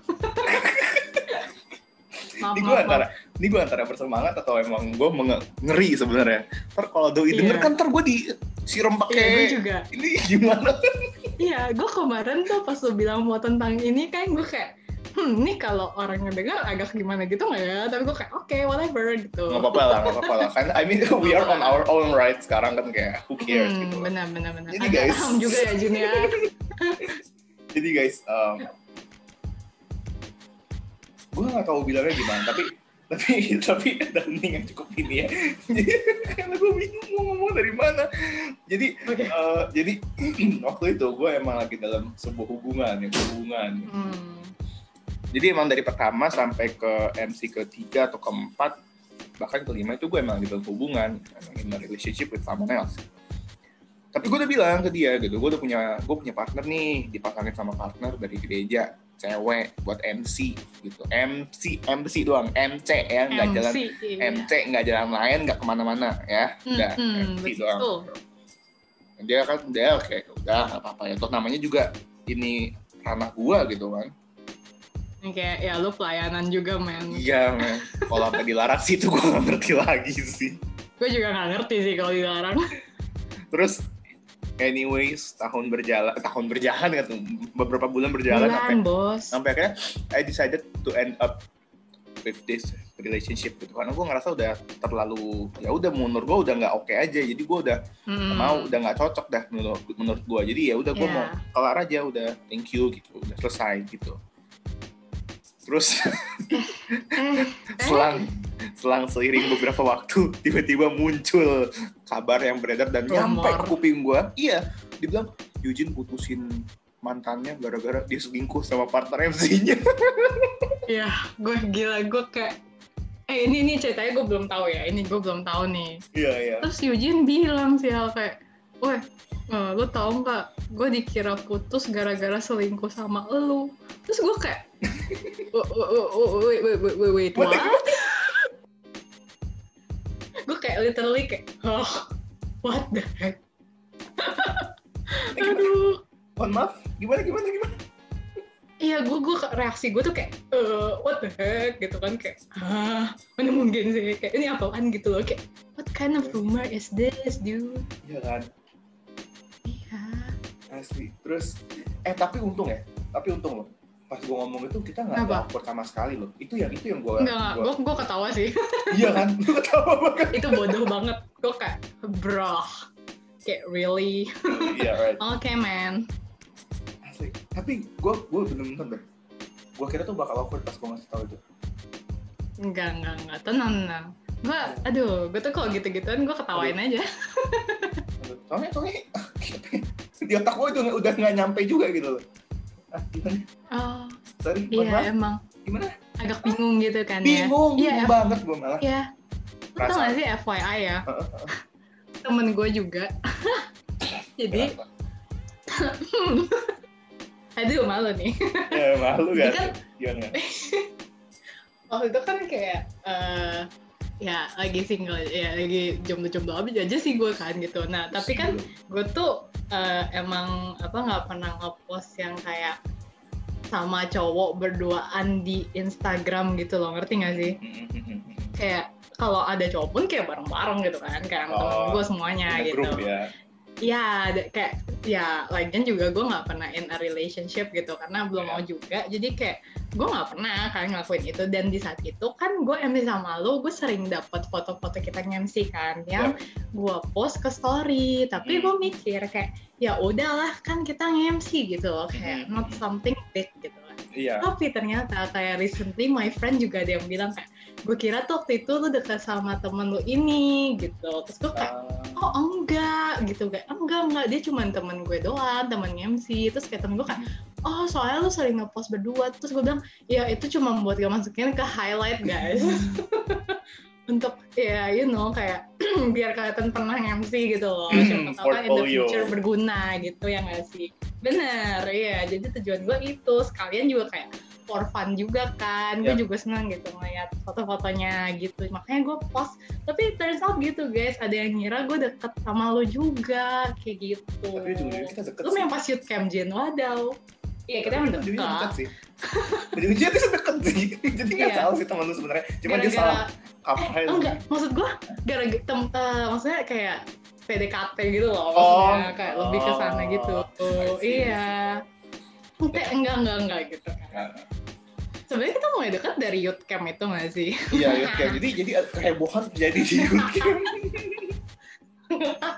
ini gue antara ini gue antara bersemangat atau emang gue ngeri sebenarnya ntar kalau doi Iya. denger kan ntar gue disiram Iya, pakai juga. ini gimana <laughs> Iya, gue kemarin tuh pas lu bilang mau tentang ini kan gue kayak, hmm, ini kalau orangnya dengar agak gimana gitu nggak ya? Tapi gue kayak, oke, whatever gitu. nggak apa-apa lah nggak apa-apa lah kan I mean <laughs> we are on our own right sekarang kan kayak who cares Hmm, gitu benar, benar, benar. Jadi, Agak guys. paham juga ya Junior. Jadi guys um, gue nggak tahu bilangnya gimana tapi tapi <laughs> tapi ada yang cukup ini ya jadi <laughs> karena gue bingung mau ngomong dari mana jadi Oke. eh, jadi <clears throat> waktu itu gue emang lagi dalam sebuah hubungan ya hubungan Hmm. jadi emang dari pertama sampai ke MC ketiga atau keempat bahkan kelima itu gue emang di dalam hubungan emang in a relationship with someone else tapi gue udah bilang ke dia gitu gue udah punya gue punya partner nih dipasangin sama partner dari gereja cewek buat MC gitu MC MC doang MC ya nggak jalan MC, iya. MC nggak jalan lain nggak ke mana-mana ya udah Hmm, MC betul. doang dia kan dia kayak udah nggak apa-apa ya toh namanya juga ini ranah gua gitu kan Kayak ya lu pelayanan juga men. Iya, men. Kalau sampai dilarang sih itu gue gak ngerti lagi sih. Gue juga nggak ngerti sih kalau dilarang. Terus, anyways, tahun berjalan, tahun berjalan kan, beberapa bulan berjalan sampai Bulan bos. sampai akhirnya I decided to end up with this relationship gitu karena gue ngerasa udah terlalu ya udah menurut gue udah nggak oke aja jadi gue udah Hmm. mau udah nggak cocok dah menurut menurut gue jadi ya udah gue Iya. mau kelar aja udah thank you gitu udah selesai gitu terus Eh, selang selang seiring beberapa waktu tiba-tiba muncul kabar yang beredar dan Rumor. nyampe ke kuping gua iya dibilang Eugene putusin mantannya gara-gara dia selingkuh sama partner MC-nya <laughs> Iya, gue gila, gue kayak Eh ini ini ceritanya gue belum tahu ya, ini gue belum tahu nih. iya iya Terus Eugene bilang sih hal kayak, weh, eh, lo tau nggak? Gue dikira putus gara-gara selingkuh sama lu. Terus gue kayak, "Oh, oh, oh, oh, wait, wait, wait, wait, wait, What? gue kayak literally kayak, oh, what the heck? Eh? Aduh. mohon maaf gimana gimana gimana Iya, gue gue reaksi gue tuh kayak, eh, what the heck gitu kan kayak, ah, mana mungkin sih kayak ini apaan gitu loh kayak, what kind of rumor is this, dude? iya kan. Asli terus eh tapi untung ya. Tapi untung loh. Pas gua ngomong itu kita nggak ada awkward sama sekali loh. Itu yang itu yang gua, enggak, gua- gue gue ketawa sih. <laughs> iya kan? Lu ketawa banget. Itu bodoh banget. Gue kayak, bro, kayak really, iya right. <laughs> Oke man. asli tapi gua gua bener-bener deh gua kira tuh bakal awkward pas gua ngasih tahu itu. Enggak, enggak, enggak, tenang, tenang. Gue, aduh, gue tuh kalau gitu-gituan gue ketawain aja. <laughs> soalnya soalnya <laughs> di otak gue itu udah nggak nyampe juga gitu loh. Ah gimana? Oh, sorry iya emang. Gimana? Agak bingung gitu kan ya. bingung Iya, bingung banget gue malah. Iya. Tau gak sih FYI ya? Temen gue juga. <laughs> Jadi, <laughs> aduh malu nih. ya malu gak kan waktu itu kan kayak eh ya lagi single ya lagi jomblo-jomblo aja aja sih gue kan gitu. Nah tapi kan gue tuh eh, emang apa nggak pernah ngepost yang kayak sama cowok berduaan di Instagram gitu loh ngerti gak sih? <laughs> Kayak kalau ada cowok pun kayak bareng-bareng gitu kan kayak sama temen Oh, gue semuanya gitu. grup ya Ya, kayak ya lagian juga gue nggak pernah in a relationship gitu karena belum Iya. mau juga. Jadi kayak gue nggak pernah kan ngelakuin itu dan di saat itu kan gue MC sama lo, gue sering dapat foto-foto kita MC kan yang gue post ke story. Tapi Hmm. gue mikir kayak ya udahlah kan kita MC gitu loh kayak Hmm. not something big gitu. Iya. Tapi ternyata kayak recently my friend juga ada yang bilang kayak gue kira tuh waktu itu lu dekat sama temen lu ini gitu. Terus gue kayak Ah, oh enggak gitu. Kayak enggak enggak dia cuma temen gue doang temen MC terus kayak temen gue kayak oh soalnya lu sering ngepost berdua. Terus gue bilang ya itu cuma buat gue masukin ke highlight guys <laughs> untuk ya you know kayak <clears throat> biar kelihatan pernah MC gitu loh. Siapa tahu kan in the future berguna gitu ya nggak sih? Bener ya jadi tujuan gue itu sekalian juga kayak for fun juga kan. Gue Yap. juga seneng gitu ngeliat foto-fotonya gitu. Makanya gue post tapi turns out gitu guys. Ada yang ngira gue deket sama lo juga kayak gitu. Tapi ujung-ujungnya kita deket lu sih. yang pas shoot cam Jen wadaw iya kita emang ujungnya deket. sih. Ujungnya kita deket sih. <laughs> Jadi nggak Iya. salah sih teman lu sebenarnya. Cuma dia Gara-gara- salah eh, kaprah enggak. Maksud gue gara-gara tem- eh, maksudnya kayak PDKT gitu loh. Oh. kayak lebih ke sana gitu. I see, iya. Kayak enggak enggak enggak gitu. Nah, sebenarnya kita mulai dekat dari youth camp itu nggak sih? Iya iya kayak jadi jadi kehebohan terjadi di YouTube <laughs>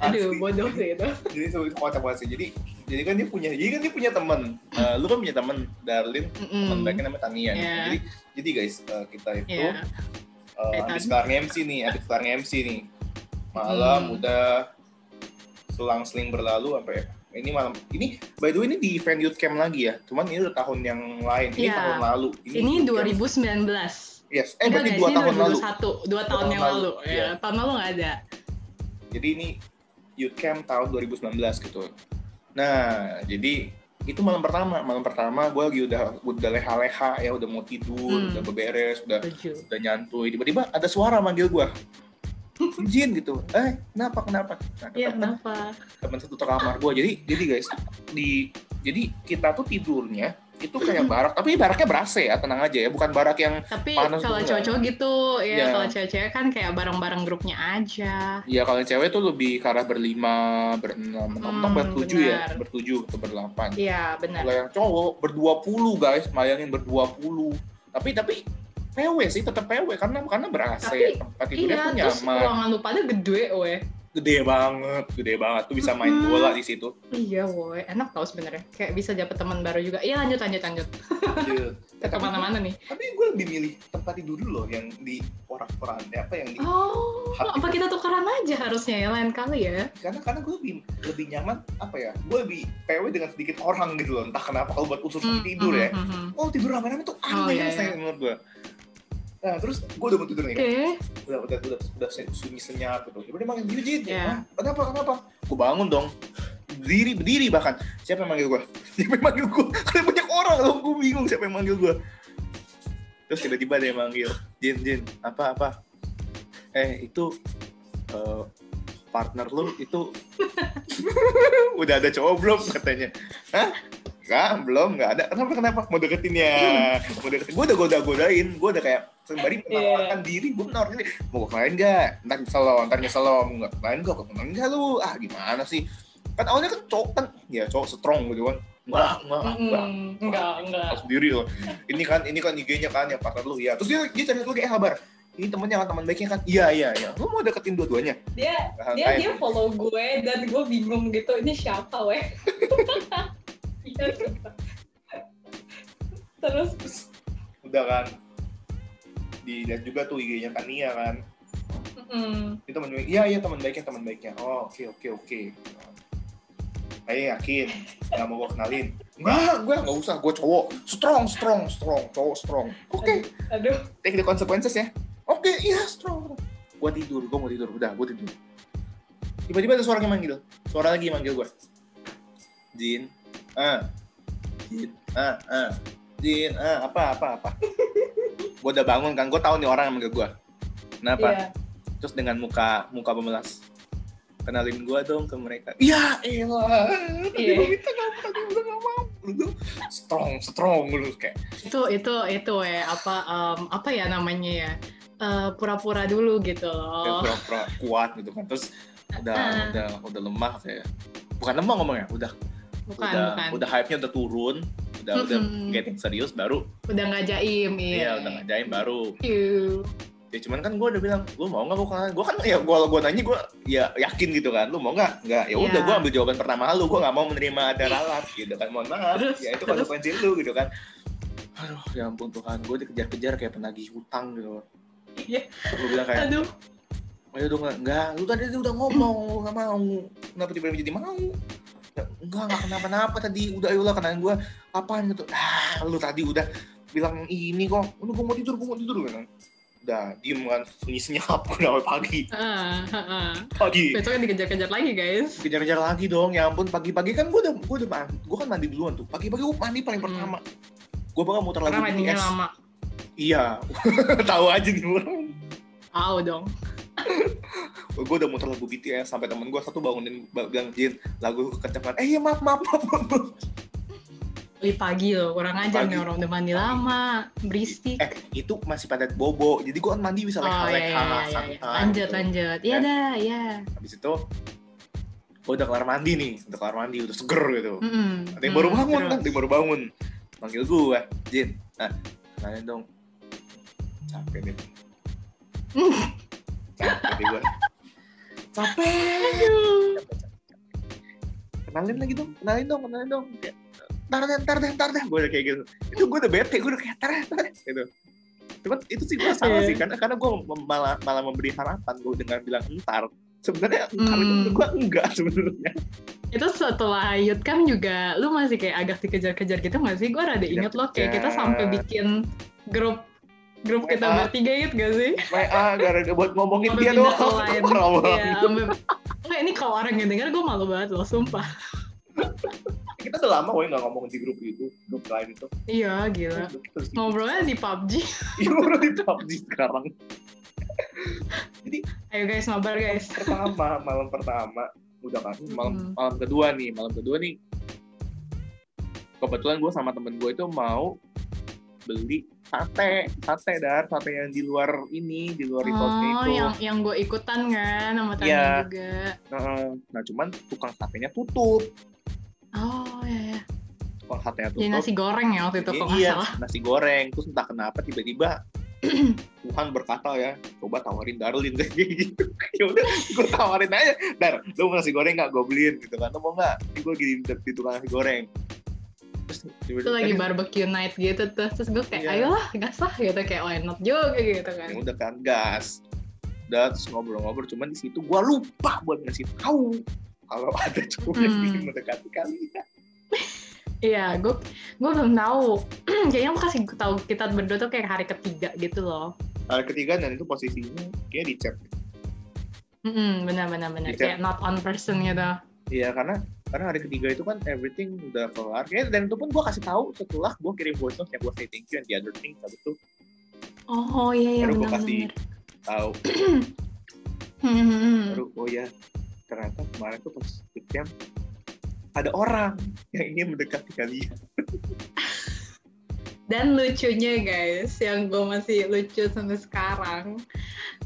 aduh Asli. bodoh sih itu. Jadi itu kocak banget sih. Jadi jadi kan dia punya jadi kan dia punya teman Eh, lu kan punya teman Darlin Mm-mm. teman baiknya namanya Tania. Iya. jadi jadi guys eh, kita itu eh, Kayak habis kelar MC nih habis kelar MC nih malam Hmm. udah selang-seling berlalu sampai ini malam ini by the way ini di event youth camp lagi ya cuman ini udah tahun yang lain ini Iya. tahun lalu Ini camp. 2019. yes eh Enggak, berarti dua ini tahun lalu 2021, dua tahun tahun yang lalu, lalu. Ya, tahun lalu nggak ada. jadi ini youth camp tahun 2019 gitu nah jadi itu malam pertama malam pertama gue lagi udah udah leha-leha ya udah mau tidur Hmm. udah beberes udah Setuju. udah nyantui tiba-tiba ada suara manggil gue Jin gitu eh kenapa kenapa nah, temen, kenapa? temen satu kamar gue jadi jadi guys di jadi kita tuh tidurnya itu kayak barak tapi baraknya ber-AC ya tenang aja ya. Bukan barak yang Tapi Panas kalau cowok-cowok gitu, ya Iya. kalau cewek-cewek kan kayak bareng-bareng grupnya aja. ya kalau cewek tuh lebih ke arah berlima berenam mentok Hmm, bertujuh ya? bertujuh atau berdelapan. Iya, benar. kalau yang cowok berdua puluh guys. Bayangin berdua puluh. Tapi tapi PW sih tetap PW karena karena ber-AC Tapi, tempat tidurnya Iya, tuh terus nyaman. ruangan pada gede, weh. Gede banget gede banget tuh bisa main bola di situ Iya, woi. Enak tau sebenarnya. Kayak bisa dapet teman baru juga. Iya, lanjut, lanjut, lanjut. Iya. <laughs> Ke ke mana-mana nih. tapi gue lebih milih tempat tidur dulu loh yang di orang-orang apa yang di Oh, Hati- apa kita tukeran aja harusnya ya lain kali ya? karena karena gue lebih lebih nyaman apa ya gue lebih PW dengan sedikit orang gitu loh entah kenapa kalau buat usus Hmm, tidur ya hmm, hmm, hmm. oh tidur rame-rame tuh Oh, aneh iya, saya iya. menurut gue nah terus gue udah mau tidur nih kan. Oke. udah udah udah udah sunyi senyap gitu. Dia manggil Jin Iya. "Hah? kenapa? Kenapa? Gue bangun dong. Berdiri berdiri bahkan. Siapa yang manggil gue <laughs> siapa yang manggil gue karena <laughs> banyak orang loh gue bingung siapa yang manggil gue terus tiba-tiba dia manggil Jin Jin apa apa? Eh itu eh, partner lu itu <laughs> udah ada cowok belum? katanya. Hah Enggak, belum, enggak ada. Kenapa, kenapa? Mau deketin ya? Mau deketin. Gue udah goda-godain. Gue udah kayak sembari menawarkan diri. Gue menawarkan diri. Mau gue kenalin nggak? Ntar nyesel lo, ntar nyesel lo. Nggak kenalin nggak? Gue kenalin nggak lu? Ah, gimana sih? Kan awalnya kan cowok kan, ya cowok strong gitu kan. Enggak, enggak, enggak. Enggak, enggak. Sendiri loh. Ini kan, ini kan IG-nya kan, yang partner lu. Ya, terus dia, dia cari lagi eh kabar. Ini temennya kan, teman baiknya kan. Iya, iya, iya. Lu mau deketin dua-duanya? Dia Nah, dia kayak- dia follow gue dan gue bingung gitu ini siapa weh. <laughs> <laughs> terus? Udah kan. Dilihat juga tuh IG-nya kan Nia kan. mm, itu teman baik. Iya iya teman baiknya teman baiknya. Oh oke oke oke. Ayo yakin. Nggak mau gue kenalin. Nggak gue nggak usah. Gue cowok. Strong strong strong. Cowok strong. Oke. Aduh take the consequences ya. Oke iya strong gue tidur gue mau tidur. Udah gue tidur. Tiba-tiba ada suara yang manggil. Suara lagi yang manggil gue Jin ah. Jin. Ah ah. Jin. Ah apa apa apa? <laughs> Gue udah bangun kan gue tahu nih orang yang manggil gue kenapa? Iya. Terus dengan muka muka pemelas kenalin gua dong ke mereka. Iya elah tadi Iya. gua minta kamu tadi udah gak mau. Lu strong strong lu kayak. Itu itu itu weh apa em, apa ya namanya ya? Eh, pura-pura dulu gitu loh. Pura-pura kuat gitu kan. Terus udah Ah. udah udah lemah kayak. Bukan lemah ngomongnya udah bukan udah bukan. udah hype-nya udah turun udah udah Mm-mm. getting serius baru udah nggak jaim iya. Iya udah ngajain baru ya cuman kan gue udah bilang lu mau nggak gue kenalin gue kan ya gue gue nanya gue ya yakin gitu kan lu mau nggak? Nggak ya udah Iya. gue ambil jawaban pertama lu gue nggak mau menerima ada ralat gitu kan mohon maaf. Terus, ya itu konsekuensi lu gitu kan. Aduh ya ampun Tuhan gue dikejar-kejar kayak penagih hutang gitu. Iya. gue bilang kayak aduh. Ayo dong nggak nggak lu tadi udah ngomong lu nggak mau. Kenapa tiba-tiba jadi mau Enggak nggak kenapa-napa tadi udah ayolah kenalin gue apaan? Gitu. Ah lu tadi udah bilang ini kok. Udah gue mau tidur gue mau tidur. Kan udah diem kan. Sunyi senyap udah sampai pagi. Ah, ah, ah. pagi. Besoknya dikejar-kejar lagi guys. Kejar-kejar lagi dong ya ampun. Pagi-pagi kan gue udah gue udah mandi gue kan mandi duluan tuh. Pagi-pagi gue mandi paling pertama. Gue bakal muter BTS lama. Iya. <laughs> Tahu aja nih orang Tahu dong gue udah muter lagu BTS sampai temen gue satu bangunin bilang Jin lagu kecepatan eh iya maaf maaf maaf, maaf. maaf." Beli pagi loh, kurang Pagi. nih orang udah mandi lama, berisik. eh itu masih pada bobo jadi gue kan mandi bisa oh iya, iya, iya, iya. santai Lanjut, gitu. lanjut. Iya Ya. dah, iya. habis itu gue udah kelar mandi nih udah kelar mandi udah seger gitu Mm-mm. ada yang baru Mm, bangun kan ada yang baru bangun panggil gue Jin nah kenalin dong capek nih <laughs> capek deh gue capek. Kenalin lagi dong kenalin dong kenalin dong. Ntar deh ntar deh ntar deh. Gue udah kayak gitu. Itu gue udah bete gue udah kayak ntar deh ntar deh gitu. Cuman itu sih gue salah Iya. sih karena karena gue malah malah memberi harapan gue dengan bilang entar sebenarnya Hmm. gue enggak sebenarnya. Itu setelah Yud kan juga lu masih kayak agak dikejar-kejar gitu nggak sih? Gue rada inget loh kayak kita sampai bikin grup grup kita WA. bertiga gitu gak sih? WA gara-gara buat ngomongin dia doang lain. Banget. Iya, ini kalau orang yang denger gue malu banget loh, sumpah. kita udah lama woy nggak ngomong di grup itu grup lain itu Iya, gila. Terus Ngobrolnya di PUBG. Iya di PUBG sekarang Ayo guys, mabar guys. pertama malam pertama udah kan malam Hmm. malam kedua nih malam kedua nih kebetulan gue sama temen gue itu mau beli sate sate dar. Sate yang di luar ini di luar resortnya Oh, itu. yang yang gue ikutan kan sama Tania Iya. juga. Nah cuman tukang satenya tutup. Oh, ya ya. tukang satenya tutup Jadi nasi goreng ya waktu itu Iya, kalau nggak iya, salah. nasi goreng. Terus entah kenapa tiba-tiba <clears throat> Tuhan berkata ya coba tawarin Darlin. <laughs> Kayak gitu. Ya udah gue tawarin aja. Dar lu mau nasi goreng nggak? Gue beliin. Gitu kan. Lu mau nggak? Gue gini di tukang nasi goreng terus Itu lagi tadi- barbecue night gitu tuh. Terus gue kayak, Iya. ayolah gas lah gitu. Kayak why not juga gitu kan. ya udah kan gas udah terus ngobrol-ngobrol cuman di situ gue lupa buat ngasih tahu kalau <laughs> ada cowok yang Hmm. ingin mendekati kalian Iya, gue gue belum tahu. <clears throat> Kayaknya gue kasih tahu kita berdua tuh kayak hari ketiga gitu loh. Hari ketiga dan itu posisinya kayak di chat Hmm, benar benar benar. Kayak not on person gitu. Iya karena karena hari ketiga itu kan everything udah kelar. Kayaknya dan itu pun gue kasih tahu setelah gue kirim voice note yang gue say thank you and the other thing habis itu Oh iya iya Baru benar kasih tahu <clears throat> Hmm, hmm, hmm. baru oh ya ternyata kemarin tuh pas weekend ada orang yang ingin mendekati kalian. <laughs> Dan lucunya guys, yang gue masih lucu sampai sekarang,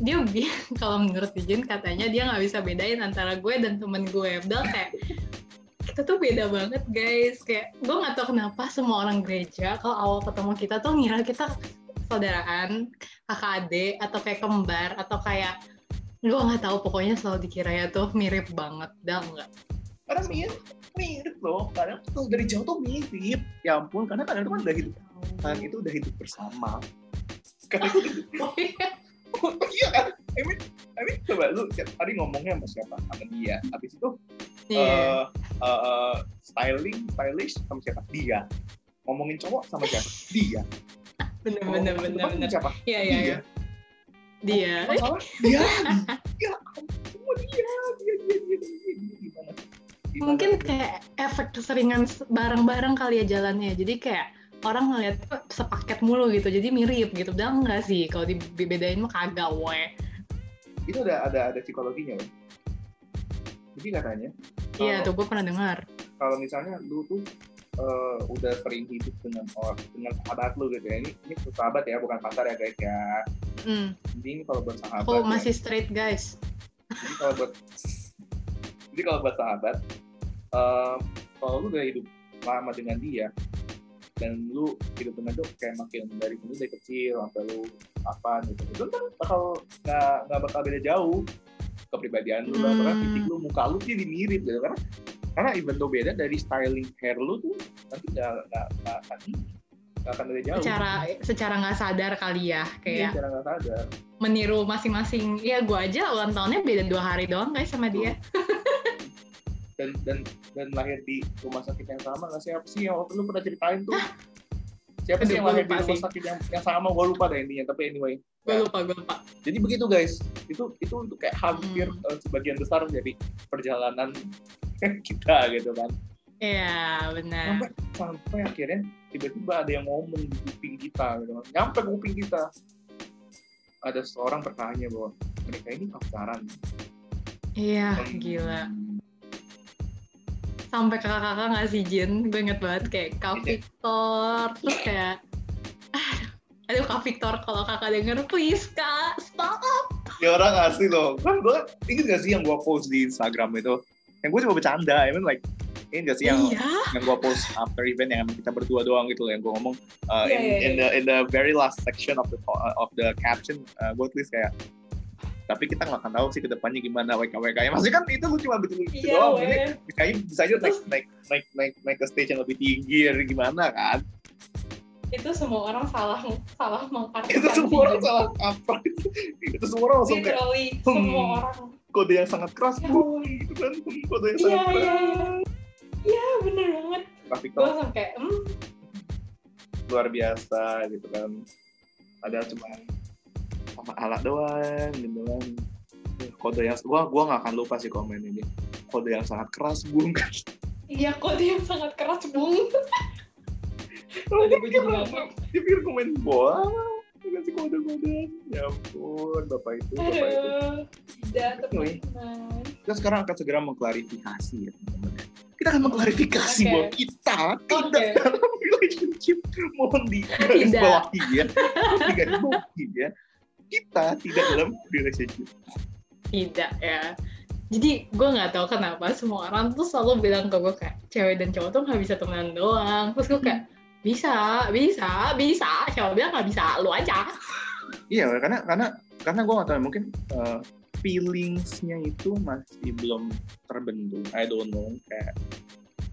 dia bilang <laughs> kalau menurut Dijin katanya dia nggak bisa bedain antara gue dan temen gue. Padahal kayak kita tuh beda banget guys. Kayak gue nggak tahu kenapa semua orang gereja kalau awal ketemu kita tuh ngira kita saudaraan, kakak adik, atau kayak kembar, atau kayak gue nggak tahu pokoknya selalu dikira ya tuh mirip banget, dah enggak. Karena mirip, mirip loh. Kadang tuh dari jauh tuh mirip. Ya ampun, karena kadang kan udah hidup, kalian itu udah hidup bersama. Kalian itu <laughs> Oh, iya. Oh, iya kan? I mean, I mean, coba lu hari ngomongnya sama siapa? Sama dia. Habis itu Iya. eh, eh, eh, styling, stylish sama siapa? Dia. Ngomongin cowok sama siapa? Dia. bener Ngomongin bener bener bener. Siapa? Iya iya iya. Dia. Masalah dia. Ya ampun, dia, dia, dia, dia, dia, dia, dia, gimana? Mungkin kayak efek keseringan bareng-bareng kali ya jalannya. Jadi kayak orang ngeliat tuh sepaket mulu gitu. Jadi mirip gitu. Udah enggak sih kalau dibedain mah kagak we. itu ada ada ada psikologinya loh. Jadi katanya Iya tuh gue pernah dengar. kalau misalnya lu tuh eh, udah sering hidup dengan orang dengan sahabat lu gitu ya ini ini sahabat ya bukan pacar ya guys ya Hmm. jadi ini kalau buat sahabat ya. masih straight guys. jadi kalau buat jadi kalau buat sahabat eh, kalau lu udah hidup lama dengan dia dan lu hidup dengan tuh kayak makin dari dulu dari kecil sampai lu apa gitu itu kan bakal nggak nggak bakal beda jauh kepribadian lu Hmm. karena fisik lu muka lu jadi mirip gitu. Karena karena even though beda dari styling hair lu tuh nanti nggak nggak nggak akan beda jauh. Secara secara nggak sadar kali ya Iya, kayak cara nggak sadar. meniru masing-masing. Ya gue aja ulang tahunnya beda dua hari doang guys sama dia. dan dan dan lahir di rumah sakit yang sama nggak siapa sih yang waktu lu pernah ceritain tuh siapa sih yang lahir di rumah sakit yang, yang sama gue lupa deh intinya tapi anyway Gue lupa gue lupa. jadi begitu guys itu itu untuk kayak hampir Hmm. eh, sebagian besar dari perjalanan <laughs> kita gitu kan Iya benar. sampai sampai akhirnya tiba-tiba ada yang ngomong di kuping kita gitu kan nyampe kuping kita ada seorang bertanya bahwa mereka ini pacaran Iya gila. Sampai kakak-kakak nggak sih Jin? Gue inget banget kayak Kak Iya. Victor terus kayak <laughs> aduh, Kak Victor kalau kakak denger please kak stop. Ya orang asli loh. Kan gue inget gak sih yang gue post di Instagram itu? Yang gue cuma bercanda I mean like inget gak sih yang iya. yang gue post after event yang kita berdua doang gitu loh yang gue ngomong uh, Iya, in, iya, in the in the very last section of the of the caption uh, gue tulis kayak tapi kita nggak akan tahu sih ke depannya gimana WK WK nya maksudnya kan itu lu cuma betul betul Iya, doang. ini bisa aja bisa aja naik naik naik naik naik ke stage yang lebih tinggi atau gimana kan? Itu semua orang salah salah mengkartikan itu semua orang salah apa? Itu semua orang langsung kayak Hmm. semua orang. kode yang sangat keras Ya bu. gitu kan Hmm, kode yang Iya, sangat iya, keras. iya. iya bener banget. Traffic gue langsung kayak hmm. Luar biasa gitu kan. Ada cuma sama alat doang gitu kan. Kode yang gua gua nggak akan lupa sih komen ini. Kode yang sangat keras bung. Iya kok dia sangat keras bung. Oh, jadi ngambek. dia pikir komen bola dikasih kode kode ya ampun bapak itu bapak itu. aduh tidak Anyway. teman-teman. Kita sekarang akan segera mengklarifikasi ya teman-teman. Kita akan mengklarifikasi Oke. bahwa kita tidak Oke. dalam relationship. Mohon di garis Tidak. bawahi ya. Di garis bawahi ya kita tidak dalam relationship. Tidak ya. Jadi gue nggak tahu kenapa semua orang tuh selalu bilang ke gue kayak cewek dan cowok tuh nggak bisa temenan doang. Terus gue kayak bisa bisa bisa. Cowok bilang nggak bisa? Lu aja. Iya, karena karena karena gue nggak tahu mungkin uh, feelingsnya itu masih belum terbentuk. I don't know. Kayak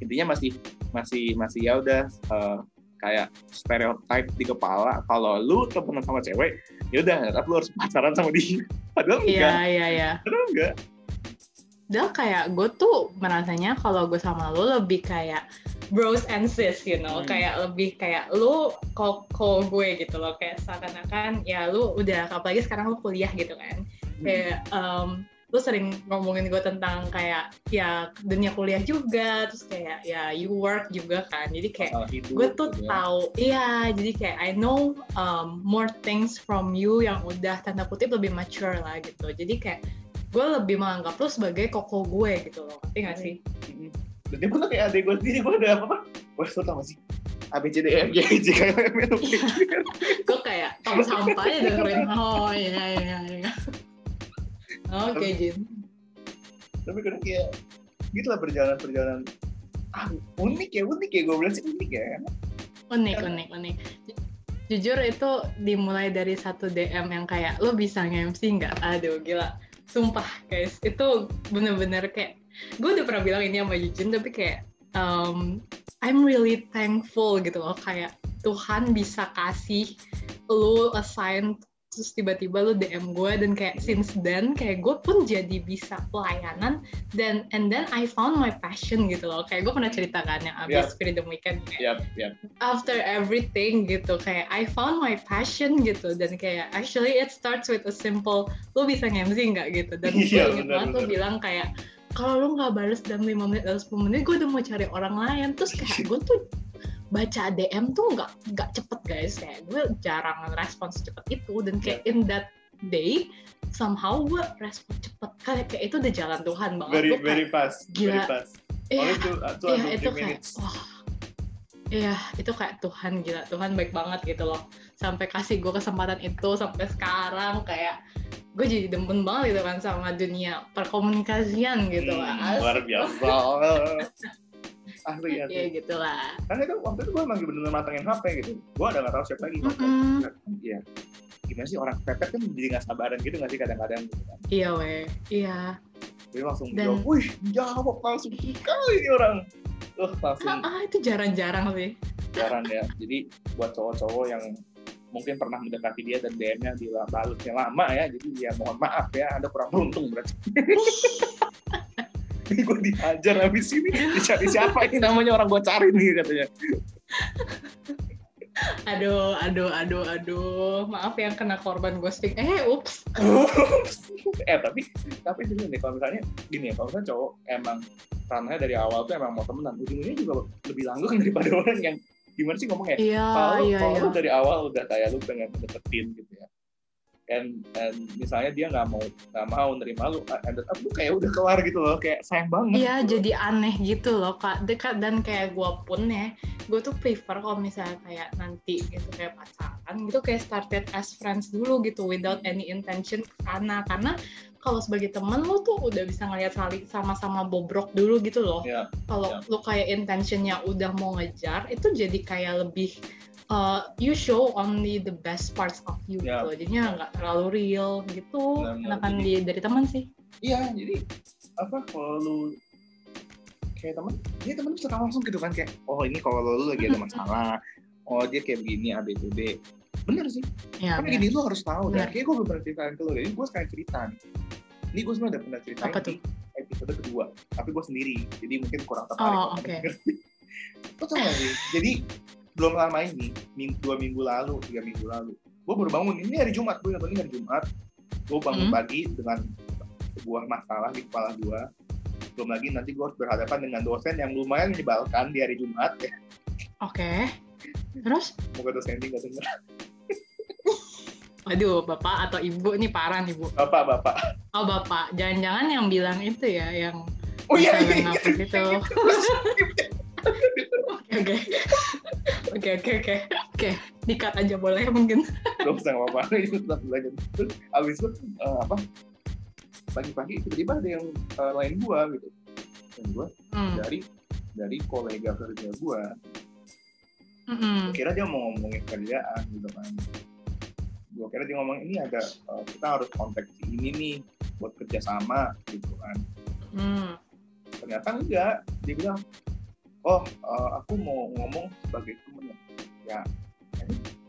intinya masih masih masih ya udah uh, kayak stereotype di kepala. Kalau lu temenan sama cewek, ya udah, tapi lu harus pacaran sama dia. <laughs> Padahal iya enggak. iya iya Padahal enggak. dan kayak gue tuh merasanya kalau gue sama lu lebih kayak bros and sis you know Hmm. kayak lebih kayak lu koko gue gitu loh kayak seakan-akan ya lu udah apalagi sekarang lu kuliah gitu kan kayak em, lu sering ngomongin gue tentang kayak ya dunia kuliah juga terus kayak ya you work juga kan jadi kayak gue tuh gitu ya. tahu iya jadi kayak I know um, more things from you yang udah tanda kutip lebih mature lah gitu jadi kayak gue lebih menganggap lu sebagai koko gue gitu loh ngerti gak sih. Dan dia pun kayak adik gue sendiri, gue ada apa? Wah, lu tau gak sih? A, B, C, D, E, F, G, H, I, J, K, L, M, N, O, P, Q, R. gue kayak tong sampah aja dengerin oh iya iya iya oke Jin. Tapi kadang kayak, gitu lah perjalanan-perjalanan. Ah, unik ya, unik ya, gue bilang sih unik ya. unik unik unik. Ju- jujur itu dimulai dari satu DM yang kayak lo bisa nge-MC nggak? Aduh gila. Sumpah guys. Itu bener-bener kayak gue udah pernah bilang ini sama Yujin tapi kayak um, I'm really thankful gitu loh. Kayak Tuhan bisa kasih lu assign terus tiba-tiba lu DM gue dan kayak since then kayak gue pun jadi bisa pelayanan dan and then I found my passion gitu loh kayak gue pernah cerita kan yang abis Yap. Freedom Weekend kayak Yap, yap. after everything gitu kayak I found my passion gitu dan kayak actually it starts with a simple lu bisa nge-MC nggak gitu dan <laughs> gue Iya, inget banget tuh benar. bilang kayak kalau lu nggak balas dalam 5 menit atau 10 menit gue udah mau cari orang lain terus kayak gue tuh baca DM tuh nggak nggak cepet guys. Kayak gue jarang respons cepet itu. Dan kayak in that day somehow gue respon cepet. Kayak kayak itu udah jalan Tuhan banget. Very, Gue kayak, very fast. Very gila. fast. iya, uh, Iya itu kayak wah. Iya itu kayak Tuhan gila. Tuhan baik banget gitu loh. Sampai kasih gue kesempatan itu sampai sekarang. Kayak gue jadi demen banget gitu kan sama dunia perkomunikasian gitu. Hmm, luar biasa. <laughs> Asli, asli. ya gitu lah Karena itu waktu itu gue emang bener-bener matangin HP gitu. Gue ada nggak tahu siapa lagi. Mm-mm. Iya. Gimana sih orang pepet kan jadi nggak sabaran gitu nggak sih kadang-kadang gitu kan. iya weh iya Dia langsung Dan- jawab, wih jawab langsung sekali ini orang. Tuh langsung ah, ah, itu jarang-jarang sih jarang ya. Jadi buat cowok-cowok yang mungkin pernah mendekati dia dan DM-nya dibalutnya lama ya. Jadi ya mohon maaf ya, Anda kurang beruntung berarti. <laughs> ini gue dihajar habis ini. Dicari siapa ini? Namanya orang gue cari nih katanya. Aduh aduh aduh aduh. Maaf yang kena korban ghosting. Eh ups. <laughs> Eh tapi tapi gini nih kalau misalnya gini ya kalau misalnya cowok emang ranahnya dari awal tuh emang mau temenan ujung-ujungnya juga lebih langgeng <laughs> daripada orang yang gimana sih ngomongnya? Iya kalau iya kalau iya. dari awal udah kayak lu pengen deketin gitu ya and, and misalnya dia nggak mau nggak mau nerima lu ended up lu kayak udah kelar gitu loh kayak sayang banget Iya, gitu. jadi aneh gitu loh kak. Dekat dan kayak gue pun ya, gue tuh prefer kalau misalnya kayak nanti gitu kayak pacaran gitu kayak started as friends dulu gitu, without any intention ke sana. Karena kalau sebagai temen lu tuh udah bisa ngeliat saling sama-sama bobrok dulu gitu loh. ya Kalau ya. lu kayak intentionnya udah mau ngejar, itu jadi kayak lebih uh, you show only the best parts of you Ya. gitu. Jadinya nggak terlalu real gitu. Enakan di dari teman sih. Iya, jadi apa kalau lu kayak temen, dia temen bisa tahu langsung gitu kan kayak, oh ini kalau lu lagi ada masalah, oh dia kayak begini A B C D. Bener sih, Ya, tapi benar. gini lu harus tahu dan kayak gue belum pernah ceritain ke lu, jadi gue sekarang cerita nih. Ini gue sebenarnya udah pernah ceritain Apa di episode kedua, tapi gue sendiri, jadi mungkin kurang tertarik. Oh, ngerti. <laughs> Lu tau gak sih, jadi belum lama ini, dua minggu lalu, tiga minggu lalu, gue baru bangun, ini hari Jumat, gue ini hari Jumat, gue bangun Hmm. pagi dengan sebuah masalah di kepala gue, belum lagi nanti gue harus berhadapan dengan dosen yang lumayan menyebalkan di hari Jumat. Ya Oke. Terus, semoga dosen ini nggak denger. Aduh, bapak atau ibu nih parah nih bu. bapak bapak. Oh bapak, jangan-jangan yang bilang itu ya, yang oh iya misalnya iya ngapus itu. <laughs> Oke, oke, oke, oke, oke. Dikat aja boleh mungkin. gak usah nggak apa-apa itu tetap belajar terus abis itu eh, apa pagi-pagi tiba-tiba ada yang eh, lain gua gitu dan gua Hmm. dari dari kolega kerja gua mm-mm. kira dia mau ngomongin kerjaan gitu kan gua kira dia ngomong ini ada eh, kita harus kontak si ini nih buat kerjasama gitu kan Hmm. ternyata enggak dia bilang oh eh, aku mau ngomong sebagai temen ya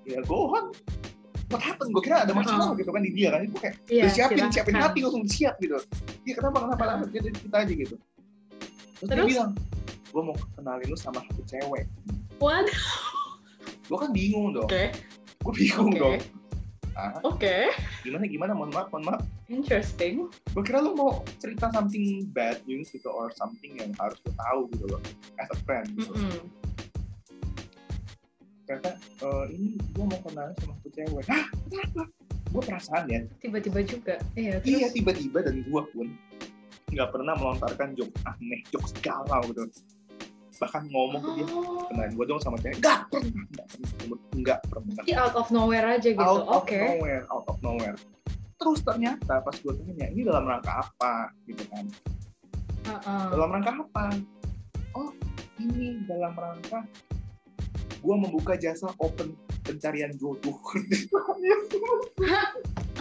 ya go on. What happened? Gue kira ada masalah gitu kan di dia kan. Gue kayak Iya, udah siapin silakan. siapin hati langsung siap gitu. Dia kenapa kenapa? Dia dia cerita aja gitu. Terus, dia Terus? bilang gue mau kenalin lu sama satu cewek. Waduh, gue kan bingung dong. Oke, gue bingung Oke. dong ah oke. gimana gimana mohon maaf mohon maaf Interesting. gue kira lu mau cerita something bad news gitu or something yang harus lu tahu gitu loh as a friend gitu. Mm-mm. ternyata eh, ini gue mau kenalin sama satu cewek hah kenapa gue perasaan ya Tiba-tiba juga. Iya, terus. iya tiba-tiba dan gue pun nggak pernah melontarkan jokes aneh jokes galau gitu bahkan ngomong ke dia Oh, kenalin gue dong sama cewek nggak pernah nggak pernah nggak pernah jadi out of nowhere aja gitu. out of Oke. nowhere out of nowhere terus ternyata pas gue tanya ini dalam rangka apa gitu kan Heeh. dalam rangka apa oh ini dalam rangka gue membuka jasa open pencarian jodoh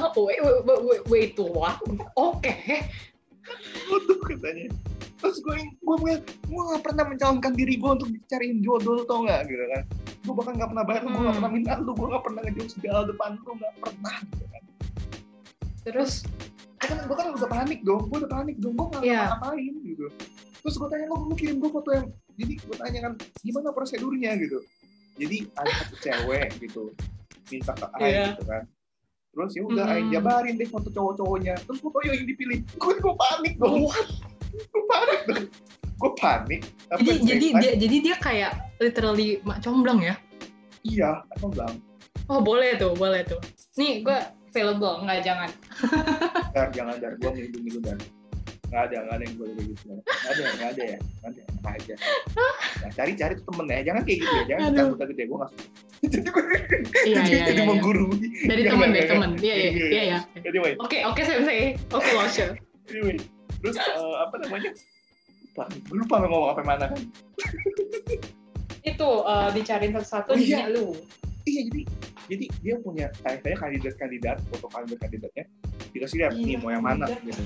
Oh, wait, wait, wait, wait, wait, what? Oke. jodoh katanya terus gue gue gue gak pernah mencalonkan diri gue untuk dicariin jodoh tau gak gitu kan. Gue bahkan gak pernah bayar lu gue gak Hmm. pernah minta lu gue gak pernah ngejok segala depan lu gak pernah gitu kan. Terus, gue kan, gue kan udah panik dong gue udah panik dong gue gak Iya. ngapain gitu. Terus gue tanya lu lu kirim gue foto yang jadi gue tanya kan gimana prosedurnya? Gitu. Jadi ada satu cewek gitu minta ke Aing Iya. gitu kan. Terus ya udah Aing Hmm. jabarin deh foto cowok-cowoknya. Terus foto yang dipilih gue gue panik dong panik tapi jadi jadi dia jadi dia kayak literally mak comblang ya? iya atau bilang Oh boleh tuh, boleh tuh. Nih gue available, nggak jangan. dar jangan dar gue melindungi lu dar nggak ada nggak ada yang boleh kayak gitu Dar. nggak ada nggak ada ya nggak ada enak aja nah, cari cari temen ya jangan kayak gitu ya jangan kita buta gede gue nggak jadi gue Iya <laughs> jadi, iya jadi iya. iya. menggurui Dari temen dari jangan. temen. Iya iya iya iya. Oke oke sensei. Oke Losher. anyway terus eh, apa namanya lupa gue lupa mau ngomong apa mana kan <laughs> Itu eh, dicariin satu-satu Oh, iya. lu. iya jadi jadi dia punya kayak kandidat-kandidat foto kandidat-kandidatnya dikasih lihat nih Iya, mau yang mana kandidat. gitu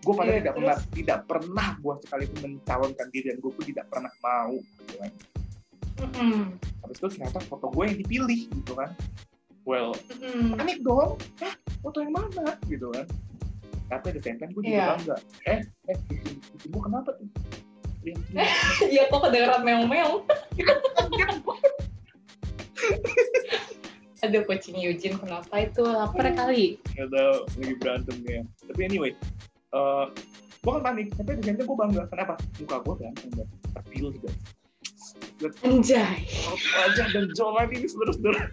gue pada Iya, tidak terus? pernah tidak pernah gue sekalipun mencalonkan diri dan gue pun tidak pernah mau gitu kan Mm-mm. habis itu ternyata foto gue yang dipilih gitu kan well Mm-mm. panik dong Hah, foto yang mana gitu kan tapi ada same time gue juga Iya. bangga eh eh gue kenapa tuh. Iya <laughs> kok kedengeran meong-meong. <laughs> Aduh kucing Eugene kenapa itu lapar kali? nggak tahu lagi berantem ya tapi anyway eh gue kan panik tapi di time gue bangga kenapa muka gue ganteng dan terpilih guys Anjay. wajah dan jawab ini saudara-saudara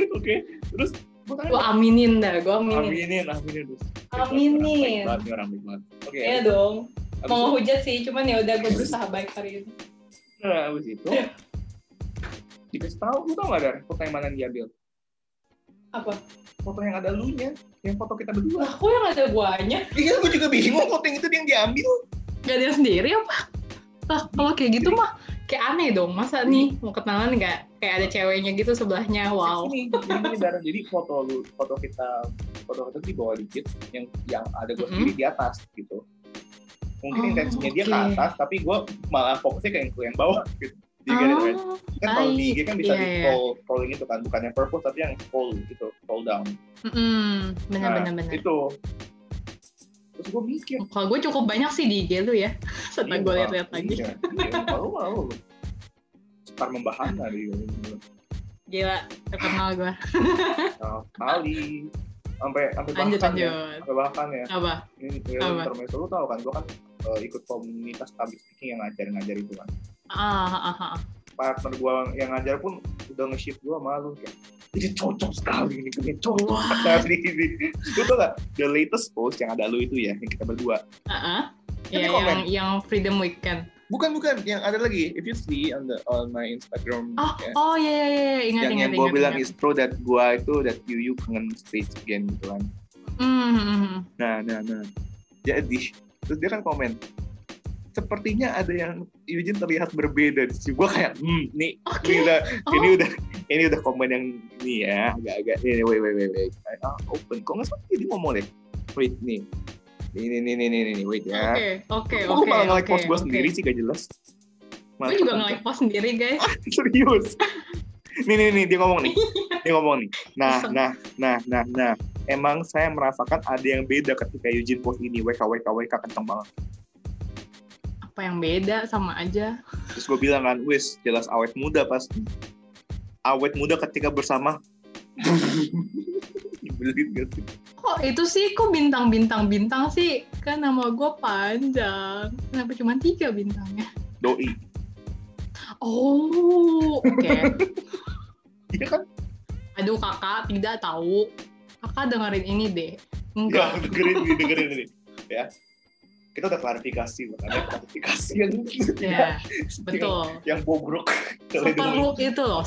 <laughs> oke terus gue aminin dah, gua aminin. aminin aminin Aminin. Baik orang baik banget oke Iya dong. abis Mau itu- hujat sih, cuman ya udah gue berusaha baik hari ini. Nah, abis itu dikasih tahu, lu tau gak dari foto yang mana yang diambil? Apa? Foto yang ada lu nya, yang foto kita berdua. Lah, kok yang ada guanya? Iya, gue juga bingung foto yang itu dia yang diambil. Gak ada yang sendiri apa? Lah, kalau kayak gitu mah kayak aneh dong. Masa nih mau kenalan nggak kayak ada ceweknya gitu sebelahnya. Wow. Ini, jadi gini Dar. jadi foto lu, foto kita, foto kita di bawah dikit, yang yang ada gue sendiri di atas gitu. Mungkin Oh, intensinya dia ke atas, tapi gue malah fokusnya ke yang ke yang bawah gitu. Jadi get it, right? Oh, kan kalau di IG kan bisa Iya, di iya. scroll scrolling itu kan bukan yang purpose tapi yang scroll gitu scroll down mm, bener Nah, bener bener. itu terus gue mikir Kalau gue cukup banyak sih di IG lu ya. <laughs> Setelah iya, gue lihat-lihat lagi. iya, iya, malu malu Sekar membahana dia Gila, terkenal gue. nah, kali sampai sampai Lanjut bahkan ya lanjut. sampai bahkan ya Apa? ini ya, Apa? intermezzo lu tau kan gue kan eh, ikut komunitas public speaking yang ngajar-ngajar itu kan Ah, ah, ah, ah. Partner gue yang ngajar pun udah nge-shift gue malu kayak ini cocok sekali ini ini cocok sekali ini itu tuh gak the latest post yang ada lu itu ya yang kita berdua Ah, ah. Kan Ya, di komen. yang yang Freedom Weekend. bukan bukan yang ada lagi if you see on the on my Instagram Oh, ya, oh iya iya iya, ingat yang ingat yang gue ingat. bilang ingat. is true that gue itu that you you kangen stage again gitu kan Hmm, hmm, hmm. nah nah nah jadi terus dia kan komen sepertinya ada yang Eugene terlihat berbeda di sini gue kayak hmm nih Oke. ini udah Oh. ini udah ini udah komen yang ini ya agak-agak ini wait wait wait wait. Ah, open. Kok nggak salah jadi ngomong deh? Wait nih. Ini ini ini ini ini wait ya. Oke, oke, oke. gue malah nge-like oke, post gue oke. sendiri sih gak jelas. Gue juga nge-like post sendiri, guys. serius? Nih nih nih dia ngomong nih. <laughs> Dia ngomong nih. Nah nah nah nah nah. Emang saya merasakan ada yang beda ketika Eugene post ini. WK WK WK kenceng banget Apa yang beda sama aja. terus gue bilang kan wis jelas awet muda pasti awet muda ketika bersama <laughs> Nyebelin gak sih? Kok itu sih, kok bintang-bintang-bintang sih? Kan nama gue panjang. Kenapa cuma tiga bintangnya? doi Oh, oke. <laughs> iya kan Aduh kakak, tidak tahu. Kakak dengerin ini deh. ya Enggak. dengerin nih dengerin nih ya kita udah klarifikasi loh ada klarifikasi yang <laughs> Ya, betul. yang bobrok Kalian dengerin. Seperlu itu loh.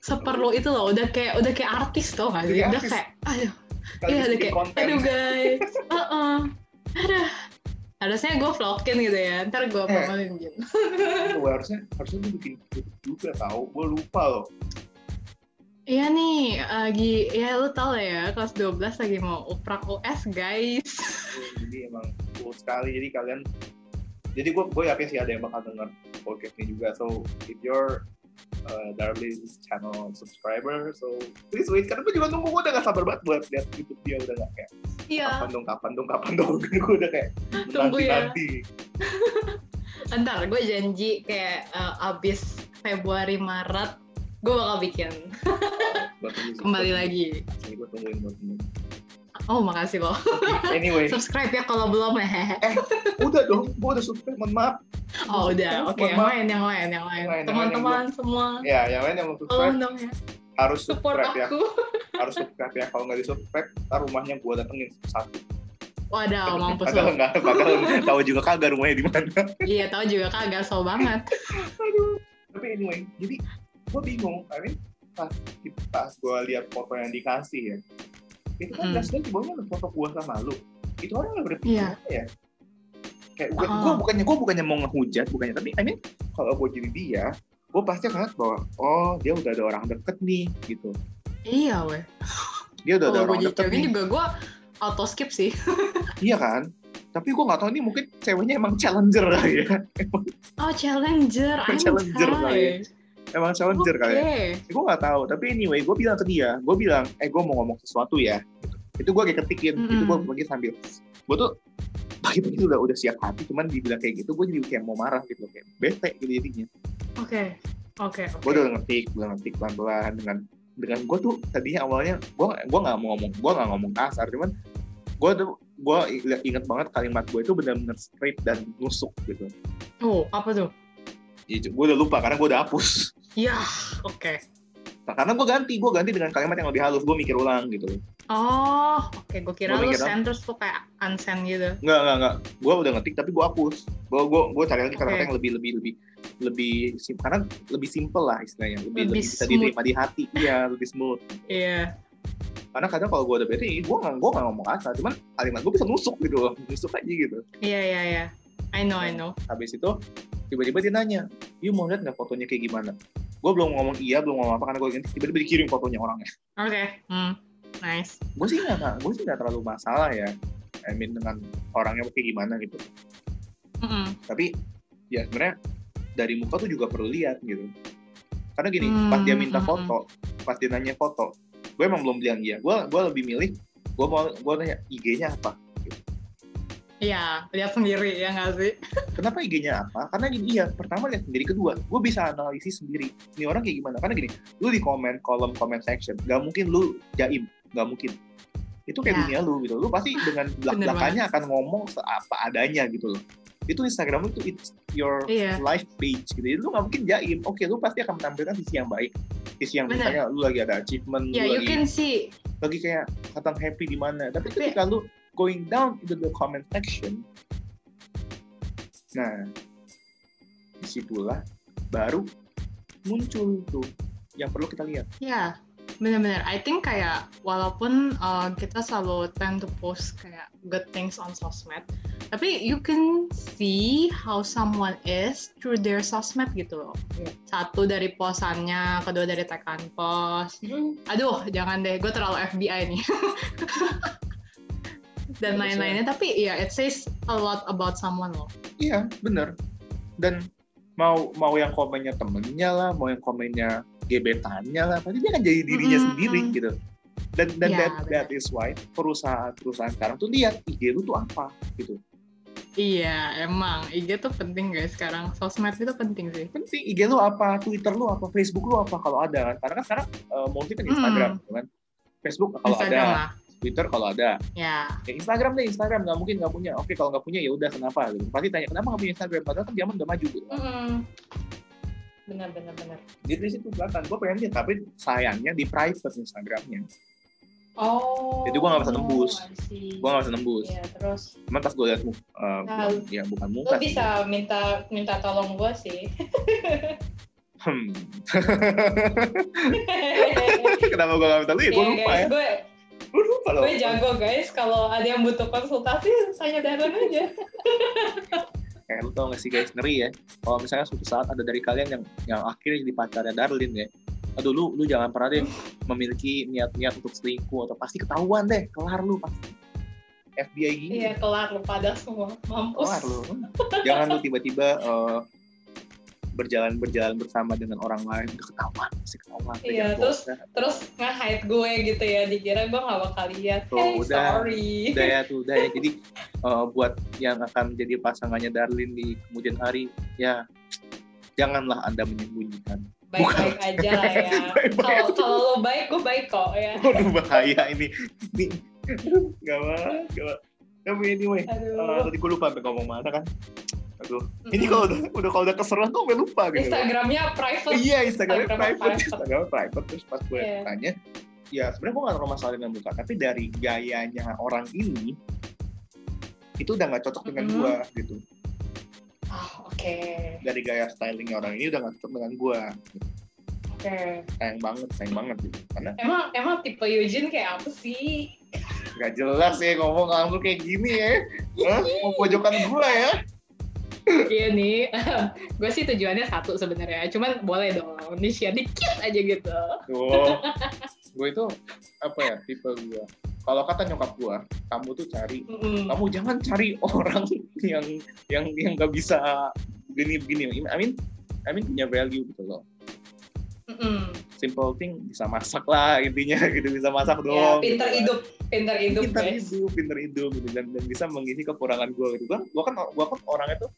Seperlu itu loh. Udah kayak udah kayak artis tuh? Kayak Udah artis. kayak, aduh, Kalian iya udah kayak, konten. aduh guys, <laughs> Heeh. aduh. Harusnya gue vlogin gitu ya. Ntar gue Eh. promotin gitu. Gue harusnya harusnya gue bikin YouTube juga tahu gue lupa loh Iya nih, lagi ya lu tau lah ya, kelas 12 lagi mau uprak US guys. jadi emang sekali jadi kalian jadi gue gue yakin sih ada yang bakal denger podcast ini juga. So if you're uh, Darley's channel subscriber so please wait karena gue juga nunggu gue udah gak sabar banget buat lihat YouTube dia udah gak kayak Iya, kapan dong kapan dong kapan dong <laughs> gue udah kayak <laughs> Tunggu nanti ya. nanti <laughs> ntar gue janji kayak eh, abis Februari Maret gue bakal bikin. Kembali lagi. gue tungguin gue tungguin Oh makasih loh. anyway Subscribe ya kalau belum ya. udah dong. Gue udah subscribe mohon maaf. Oh udah, oke Mohon yang lain, yang lain, yang lain. Yang lain, yang Teman-teman semua, ya yang lain yang mau tolong subscribe dong ya, harus support subscribe ya. aku. <laughs> harus subscribe ya. Kalau nggak di subscribe ntar rumahnya gue datengin satu. Waduh, mampus padahal nggak. Padahal tahu juga kagak rumahnya di mana. Iya, tahu juga kagak so banget. tapi anyway jadi gue bingung I mean pas pas gue lihat foto yang dikasih ya itu kan Mm. jelas-jelas di bawahnya ada foto gue sama lu itu orang nggak berpikir Iya. apa ya kayak gue Oh. bukannya gue bukannya mau ngehujat bukannya tapi I mean kalau gue jadi dia gue pasti akan lihat bahwa oh dia udah ada orang deket nih gitu Iya, weh. dia udah ada Kalau gue orang deket nih juga gue auto skip sih. <laughs> iya kan tapi gue nggak tahu ini mungkin ceweknya emang challenger kali ya Oh, challenger. I'm Challenger kali ya. Emang challenger Oke. kali ya? Gue nggak tahu. Tapi anyway gue bilang ke dia gue bilang eh gue mau ngomong sesuatu ya. Itu gue kayak ketikin itu gue lagi sambil. Gue tuh pagi-pagi udah udah siap hati cuman dibilang kayak gitu gue jadi kayak mau marah gitu kayak bete gitu jadinya. Oke. Oke, gue udah ngetik udah ngetik pelan-pelan dengan dengan gue tuh tadinya awalnya gue gue nggak mau ngomong gue nggak ngomong kasar cuman gue tuh gue inget banget kalimat gue itu benar-benar straight dan nusuk gitu. Oh, apa tuh? gue udah lupa karena gue udah hapus Ya, oke. Nah, karena gue ganti, gue ganti dengan kalimat yang lebih halus, gue mikir ulang gitu. Oh, oke. Gue kira Gua lu send terus tuh kayak unsend gitu. Enggak, enggak, enggak. Gue udah ngetik tapi gue hapus. Gue gue gue cari lagi kata-kata Oke. yang lebih lebih lebih lebih sim karena lebih simple lah istilahnya, lebih, Lebih lebih bisa diterima di hati, iya lebih smooth. Iya. Karena kadang kalau gue udah bete, gue nggak gue nggak ngomong kasar, cuman kalimat gue bisa nusuk gitu loh, nusuk aja gitu. Iya, iya, iya. I know, I know. Habis itu tiba-tiba dia nanya, you mau lihat nggak fotonya kayak gimana gue belum ngomong iya belum ngomong apa karena gue ingat tiba-tiba dikirim fotonya orangnya Oke. Hmm. Nice. gue sih nggak gue sih nggak terlalu masalah ya I mean dengan orangnya kayak gimana gitu Mm-mm. tapi ya sebenarnya dari muka tuh juga perlu lihat gitu karena gini Hmm, pas dia minta hmm, foto pas dia nanya foto gue emang belum bilang iya gue gue lebih milih gue mau gue nanya IG-nya apa Iya, lihat sendiri ya nggak sih? kenapa IG-nya apa? Karena gini iya pertama lihat sendiri kedua gue bisa analisis sendiri. Ini orang kayak gimana? Karena gini lu di komen kolom comment section gak mungkin lu jaim gak mungkin. Itu kayak Ya. dunia lu gitu. Lu pasti dengan <laughs> belak belakannya akan ngomong seapa adanya gitu loh. Itu Instagram tuh it's your Iya. live page gitu. Jadi lu gak mungkin jaim. Oke lu pasti akan menampilkan sisi yang baik. Sisi yang Bener. misalnya lu lagi ada achievement Ya, lu you lagi can see. lagi kayak katang happy di mana. Tapi Tapi- ketika lu going down into the comment section nah di situlah baru muncul tuh yang perlu kita lihat Ya, benar-benar. I think kayak walaupun uh, kita selalu tend to post kayak good things on sosmed, tapi you can see how someone is through their sosmed gitu loh. Iya. Satu dari posannya, kedua dari tekan post. Aduh, jangan deh, gue terlalu FBI nih. <laughs> Dan Iya, lain-lainnya, tapi ya it says a lot about someone loh. iya bener dan mau mau yang komennya temennya lah mau yang komennya gebetannya lah pasti dia akan jadi dirinya Mm-mm. sendiri gitu dan dan Iya, that, that is why perusahaan-perusahaan sekarang tuh lihat IG lu tuh apa gitu Iya, emang IG tuh penting guys sekarang. Sosmed itu penting sih. penting IG lu apa Twitter lu apa Facebook lu apa kalau ada kan karena kan sekarang uh, mostly kan Instagram gitu kan Facebook kalau Hmm. Instagram ada lah. Twitter kalau ada Ya. ya Instagram deh Instagram nggak mungkin nggak punya oke kalau nggak punya ya udah kenapa gitu. pasti tanya kenapa nggak punya Instagram padahal kan zaman udah maju gitu Benar benar benar. jadi di situ kelihatan gue pengen lihat tapi sayangnya di private Instagramnya Oh. Jadi gua nggak bisa see. gue nggak bisa nembus Iya, terus cuman pas gue lihat mu- uh, Nah, bukan- ya bukan muka sih. bisa minta minta tolong gua sih. Hmm. <laughs> <laughs> kenapa gue nggak minta lu ya gue Iya, lupa ya gue gue lupa loh gue jago guys. Kalau ada yang butuh konsultasi, tanya Darren aja. <laughs> kayak lu tau gak sih guys ngeri ya kalau misalnya suatu saat ada dari kalian yang yang akhirnya jadi pacarnya Darlin ya aduh lu lu jangan pernah deh memiliki niat-niat untuk selingkuh atau pasti ketahuan deh kelar lu pasti FBI gini Iya, kelar lu pada semua. Mampus. kelar lu jangan lu tiba-tiba eh, berjalan berjalan bersama dengan orang lain udah ketahuan pasti ketahuan Iya, terus- dah. Terus nge-hide gue gitu ya, dikira gue gak bakal lihat. Tuh, hey, udah. sorry. udah ya <laughs> tuh udah ya jadi eh, buat yang akan jadi pasangannya Darlin di kemudian hari ya janganlah anda menyembunyikan Baik-baik aja lah ya. <laughs> Kalau kalau lo baik, gue baik kok ya. Waduh bahaya ini. Ini gak banget, gak banget. Tapi anyway, Aduh. tadi gue lupa sampai ngomong mana kan. Aduh, ini kalau udah udah kalau udah keseruan tuh gue lupa gitu. Instagramnya private. Iya, Instagramnya Instagramnya private, private. Instagramnya private. Terus pas gue Iya. tanya, ya sebenarnya gue gak terlalu masalah dengan muka, tapi dari gayanya orang ini itu udah gak cocok dengan Mhm. gue gitu. Oh, oke. Dari gaya stylingnya orang ini udah gak cocok dengan gue. Oke. Sayang banget, sayang banget gitu. Karena Emang emang tipe Eugene kayak apa sih? gak jelas ya ngomong langsung kayak gini ya. Hah? Mau pojokan gue ya. Iya nih, <laughs> gue sih tujuannya satu sebenarnya. Cuman boleh dong, niche dikit aja gitu. Tuh, <laughs> gue itu apa ya tipe gue. Kalau kata nyokap gue, kamu tuh cari, Mm-mm. kamu jangan cari orang yang yang yang gak bisa begini begini. I mean, I mean punya value gitu loh. Mm-mm. Simple thing bisa masak lah intinya <laughs> gitu bisa masak Ya, dong. pinter gitu. hidup, pinter hidup pinter guys. hidup, pinter hidup gitu dan, dan bisa mengisi kekurangan gue gitu. Gue gua kan gua kan orangnya tuh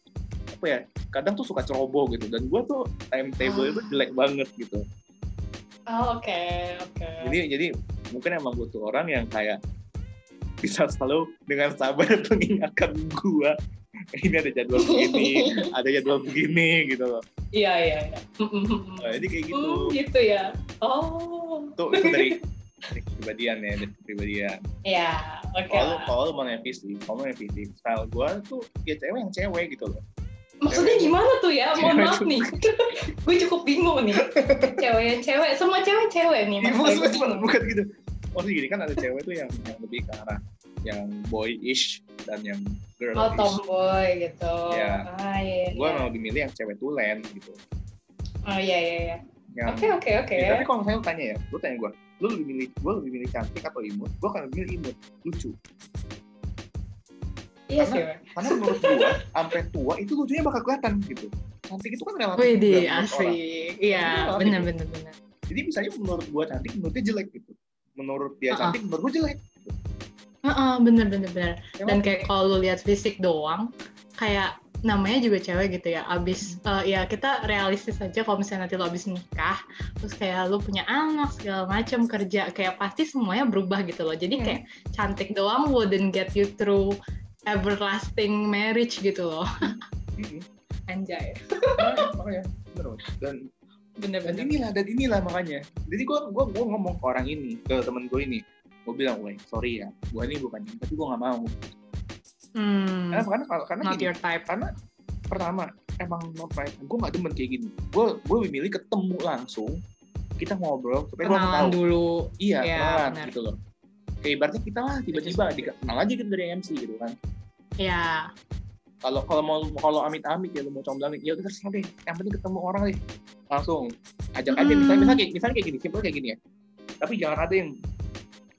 apa ya kadang tuh suka ceroboh gitu dan gue tuh timetable itu jelek banget gitu. Oh, Oke, oke. jadi jadi mungkin emang butuh orang yang kayak bisa selalu dengan sabar <laughs> mengingatkan gua <laughs> ini ada jadwal begini <laughs> ada jadwal begini gitu loh Iya, iya, iya. Nah, jadi kayak gitu Hmm, gitu ya. Oh. itu itu dari dari kepribadian ya dari kepribadian Ya, oke. kalau lah. kalau lu mau nevisi kalau mau nevisi style gua tuh ya cewek yang cewek gitu loh Maksudnya gimana tuh ya? Mohon maaf nih. <laughs> gue cukup bingung nih. Cewek yang cewek, semua cewek cewek nih. Iya, maksudnya gue cuma bingung. bukan gitu maksudnya gini kan ada cewek tuh yang yang lebih ke arah yang boyish dan yang girl Oh tomboy gitu. Iya. Ah iya. gue iya. emang lebih milih yang cewek tulen gitu Oh iya iya iya. Oke oke oke. Ya, tapi kalau misalnya lu tanya ya lu tanya gue lu lebih milih gue lebih milih cantik atau imut gue akan lebih milih imut lucu Iya karena- sih. Karena menurut gue sampai tua itu lucunya bakal kelihatan gitu cantik itu kan relatif Wih di asik. Iya Itu benar benar benar. jadi misalnya menurut gue cantik menurut dia jelek gitu menurut dia Uh-uh. cantik menurut gue jelek Heeh, bener bener bener. Ya, Dan kayak kalau lu lihat fisik doang, kayak namanya juga cewek gitu ya. Abis eh, ya kita realistis aja kalau misalnya nanti lo abis nikah, terus kayak lu punya anak segala macam kerja, kayak pasti semuanya berubah gitu loh. Jadi Hmm. kayak cantik doang wouldn't get you through everlasting marriage gitu loh. Anjay. Makanya- makanya bener dan Bener dan bener. inilah dan inilah makanya jadi gue gua gua ngomong ke orang ini ke temen gue ini gue bilang weh sorry ya gue ini bukan ini tapi gue nggak mau. Hmm, karena karena karena not gini, your type. karena pertama emang no pride gue nggak demen kayak gini. Gue gue lebih milih ketemu langsung kita ngobrol supaya gue tahu. dulu. iya Ya, kenalan benar. gitu loh. Kayak ibaratnya kita lah tiba-tiba dikenal aja gitu dari MC gitu kan. Ya, kalau kalau mau kalau amit-amit ya lu mau comblang ya udah terserah deh. Yang penting ketemu orang deh. Langsung ajak aja. Hmm. misalnya misalnya kayak misalnya kayak gini simpel kayak gini ya. Tapi jangan ada yang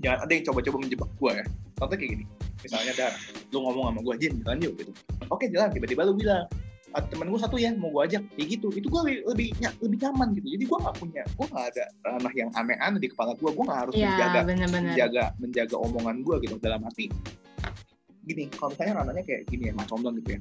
jangan ada yang coba-coba menjebak gua ya. Contoh kayak gini. Misalnya dar lu ngomong sama gua Jin jalan yuk gitu. Oke jalan. Tiba-tiba lu bilang "Ah, temen gue satu ya mau gue ajak. Kayak gitu. Itu gue lebih lebih, lebih nyaman gitu. Jadi gue nggak punya gue nggak ada ranah yang aneh-aneh di kepala gue gue nggak harus menjaga ya bener-bener. menjaga menjaga omongan gue gitu. Dalam arti gini kalau misalnya ranahnya kayak gini ya macam gitu ya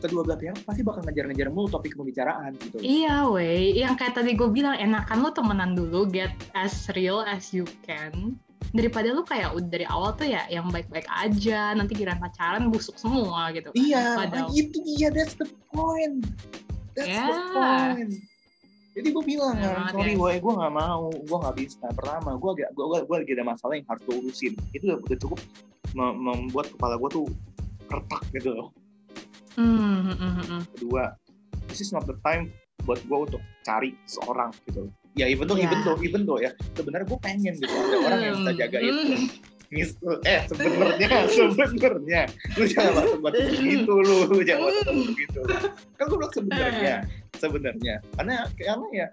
kedua belah pihak pasti bakal ngejar-ngejar mulu topik pembicaraan gitu. Iya, weh. Yang kayak tadi gue bilang, enakan lu temenan dulu, get as real as you can. Daripada lu kayak udah dari awal tuh ya yang baik-baik aja, nanti kira pacaran busuk semua gitu. kan. iya Padahal- nah, itu dia that's the point that's the Ya. point jadi gue bilang kan sorry gue gue nggak mau gue nggak bisa pertama gue agak gue gue lagi ada masalah yang harus gue urusin itu udah, udah cukup mem- membuat kepala gue tuh retak gitu loh hmm, hmm. kedua this is not the time buat gue untuk cari seorang gitu loh. Ya even though Ya. even though even though ya sebenarnya gue pengen gitu ada orang yang bisa jaga itu Hmm. Mis- eh sebenarnya <laughs> sebenarnya. Lu jangan masuk batu begitu lu lu jangan masuk batu <laughs> begitu. Kan gue bilang sebenarnya sebenarnya. Karena karena ya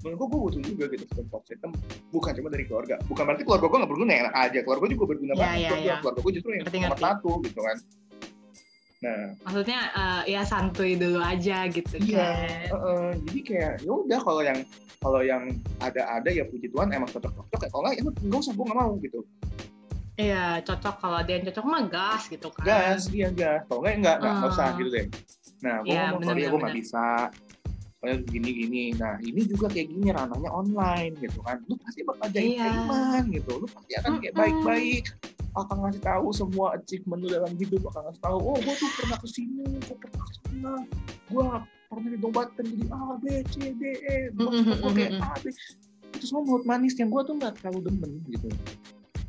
menurut gue gue butuh juga gitu support system. Bukan cuma dari keluarga. Bukan berarti keluarga gue nggak berguna enak aja. Keluarga gue juga berguna Ya, banget ya, Gua bilang, ya. keluarga gue justru yang nomor satu gitu kan nah. Maksudnya eh, ya santuy dulu aja gitu Iya, kan. heeh. jadi kayak ya udah kalau yang kalau yang ada-ada ya puji Tuhan emang cocok-cocok ya. Kalau nggak ya nggak usah gue nggak mau gitu. Iya, cocok. Kalau ada yang cocok mah gas gitu kan. gas iya gas. Kalau nggak ya nggak nggak nggak usah Ah. gitu deh. Nah gue Iya, ngomong sorry ya gue nggak bisa. Soalnya gini gini nah ini juga kayak gini ranahnya online gitu kan. Lu pasti bakal jadi Iya. gitu. Lu pasti akan kayak baik-baik akan ngasih tahu semua achievement lu dalam hidup akan ngasih tahu oh gue tuh pernah ke sini gue pernah ke sana gue pernah dinobatkan jadi A B C D E Mm-mm, gue kayak mm-mm. A B itu semua mulut manis yang gue tuh nggak terlalu demen gitu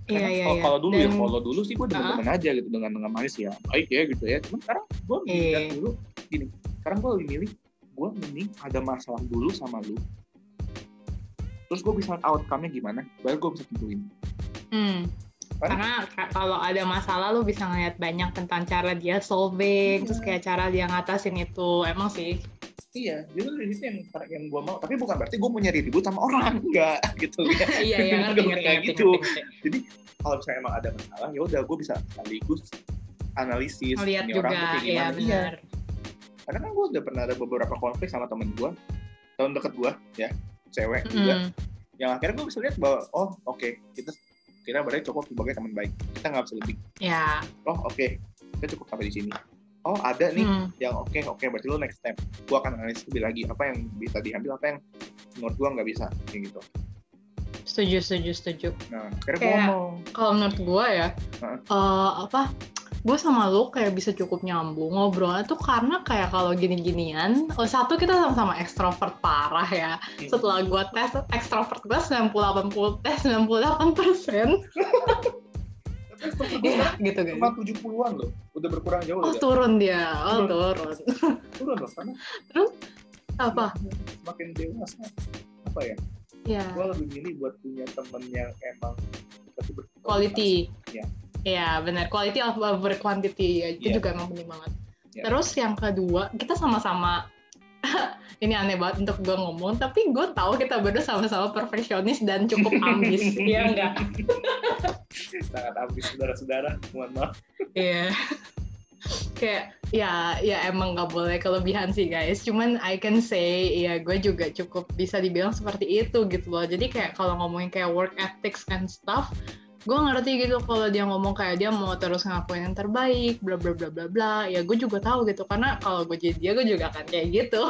Iya, iya, kalau, iya. kalau dulu ya, Dan- kalau dulu sih gue demen-demen aja gitu dengan dengan manis ya baik ya gitu ya. Cuman sekarang gue Iya. lihat dulu gini. Sekarang gue lebih milih gue mending ada masalah dulu sama lu. Terus gue bisa outcome-nya gimana, baru gue bisa tentuin. Hmm. Kan? Karena ka- kalau ada masalah lu bisa ngeliat banyak tentang cara dia solving, terus kayak cara dia ngatasin itu. Emang sih. Iya, justru dari situ yang yang gue mau. Tapi bukan berarti gue punya ribut sama orang, <laughs> enggak gitu ya. <laughs> iya, iya, ngerti, Bukan ngerti, ngerti, gitu. ngerti, ngerti. Kalau misalnya emang ada masalah, ya udah gue bisa sekaligus analisis Ngeliat ini orang tuh juga, kayak iya gimana. Iya, benar. karena kan gue udah pernah ada beberapa konflik sama temen gue tahun deket gue ya cewek juga Mm. yang akhirnya gue bisa lihat bahwa oh oke kita kita berarti cukup sebagai teman baik. Kita nggak bisa lebih. Ya. oh oke. Kita cukup sampai di sini. Oh ada nih Hmm. yang oke oke. Berarti lo next step. Gue akan analisis lebih lagi. Apa yang bisa diambil apa yang menurut gue nggak bisa. Kayak gitu. Setuju, setuju, setuju. nah Kayak- Kalau menurut gue ya, eh, apa? Gue sama lu kayak bisa cukup nyambung ngobrolnya tuh karena kayak kalau gini-ginian, oh, satu kita sama-sama ekstrovert parah ya. Setelah gue tes ekstrovert gue 98 eh 98 persen, tapi iya gitu guys. cuma 70-an loh udah berkurang jauh Oh loh turun dia, oh turun. turun loh karena Apa? semakin dewasa apa ya Ya, gue lebih milih buat punya temen yang emang tuh berkualitas. quality. Iya. Iya benar, quality over quantity ya, itu Iya. juga emang penting banget. Iya. Terus yang kedua, kita sama-sama <laughs> ini aneh banget untuk gue ngomong, tapi gue tahu kita berdua sama-sama perfeksionis dan cukup <laughs> ambis, Iya enggak? <laughs> sangat habis saudara-saudara mohon maaf Iya. Kayak ya ya emang nggak boleh kelebihan sih guys. Cuman I can say ya gue juga cukup bisa dibilang seperti itu gitu loh. Jadi kayak kalau ngomongin kayak work ethics and stuff, gue ngerti gitu kalau dia ngomong kayak dia mau terus ngakuin yang terbaik, bla bla bla bla bla. Ya gue juga tahu gitu karena kalau gue jadi dia gue juga akan kayak gitu.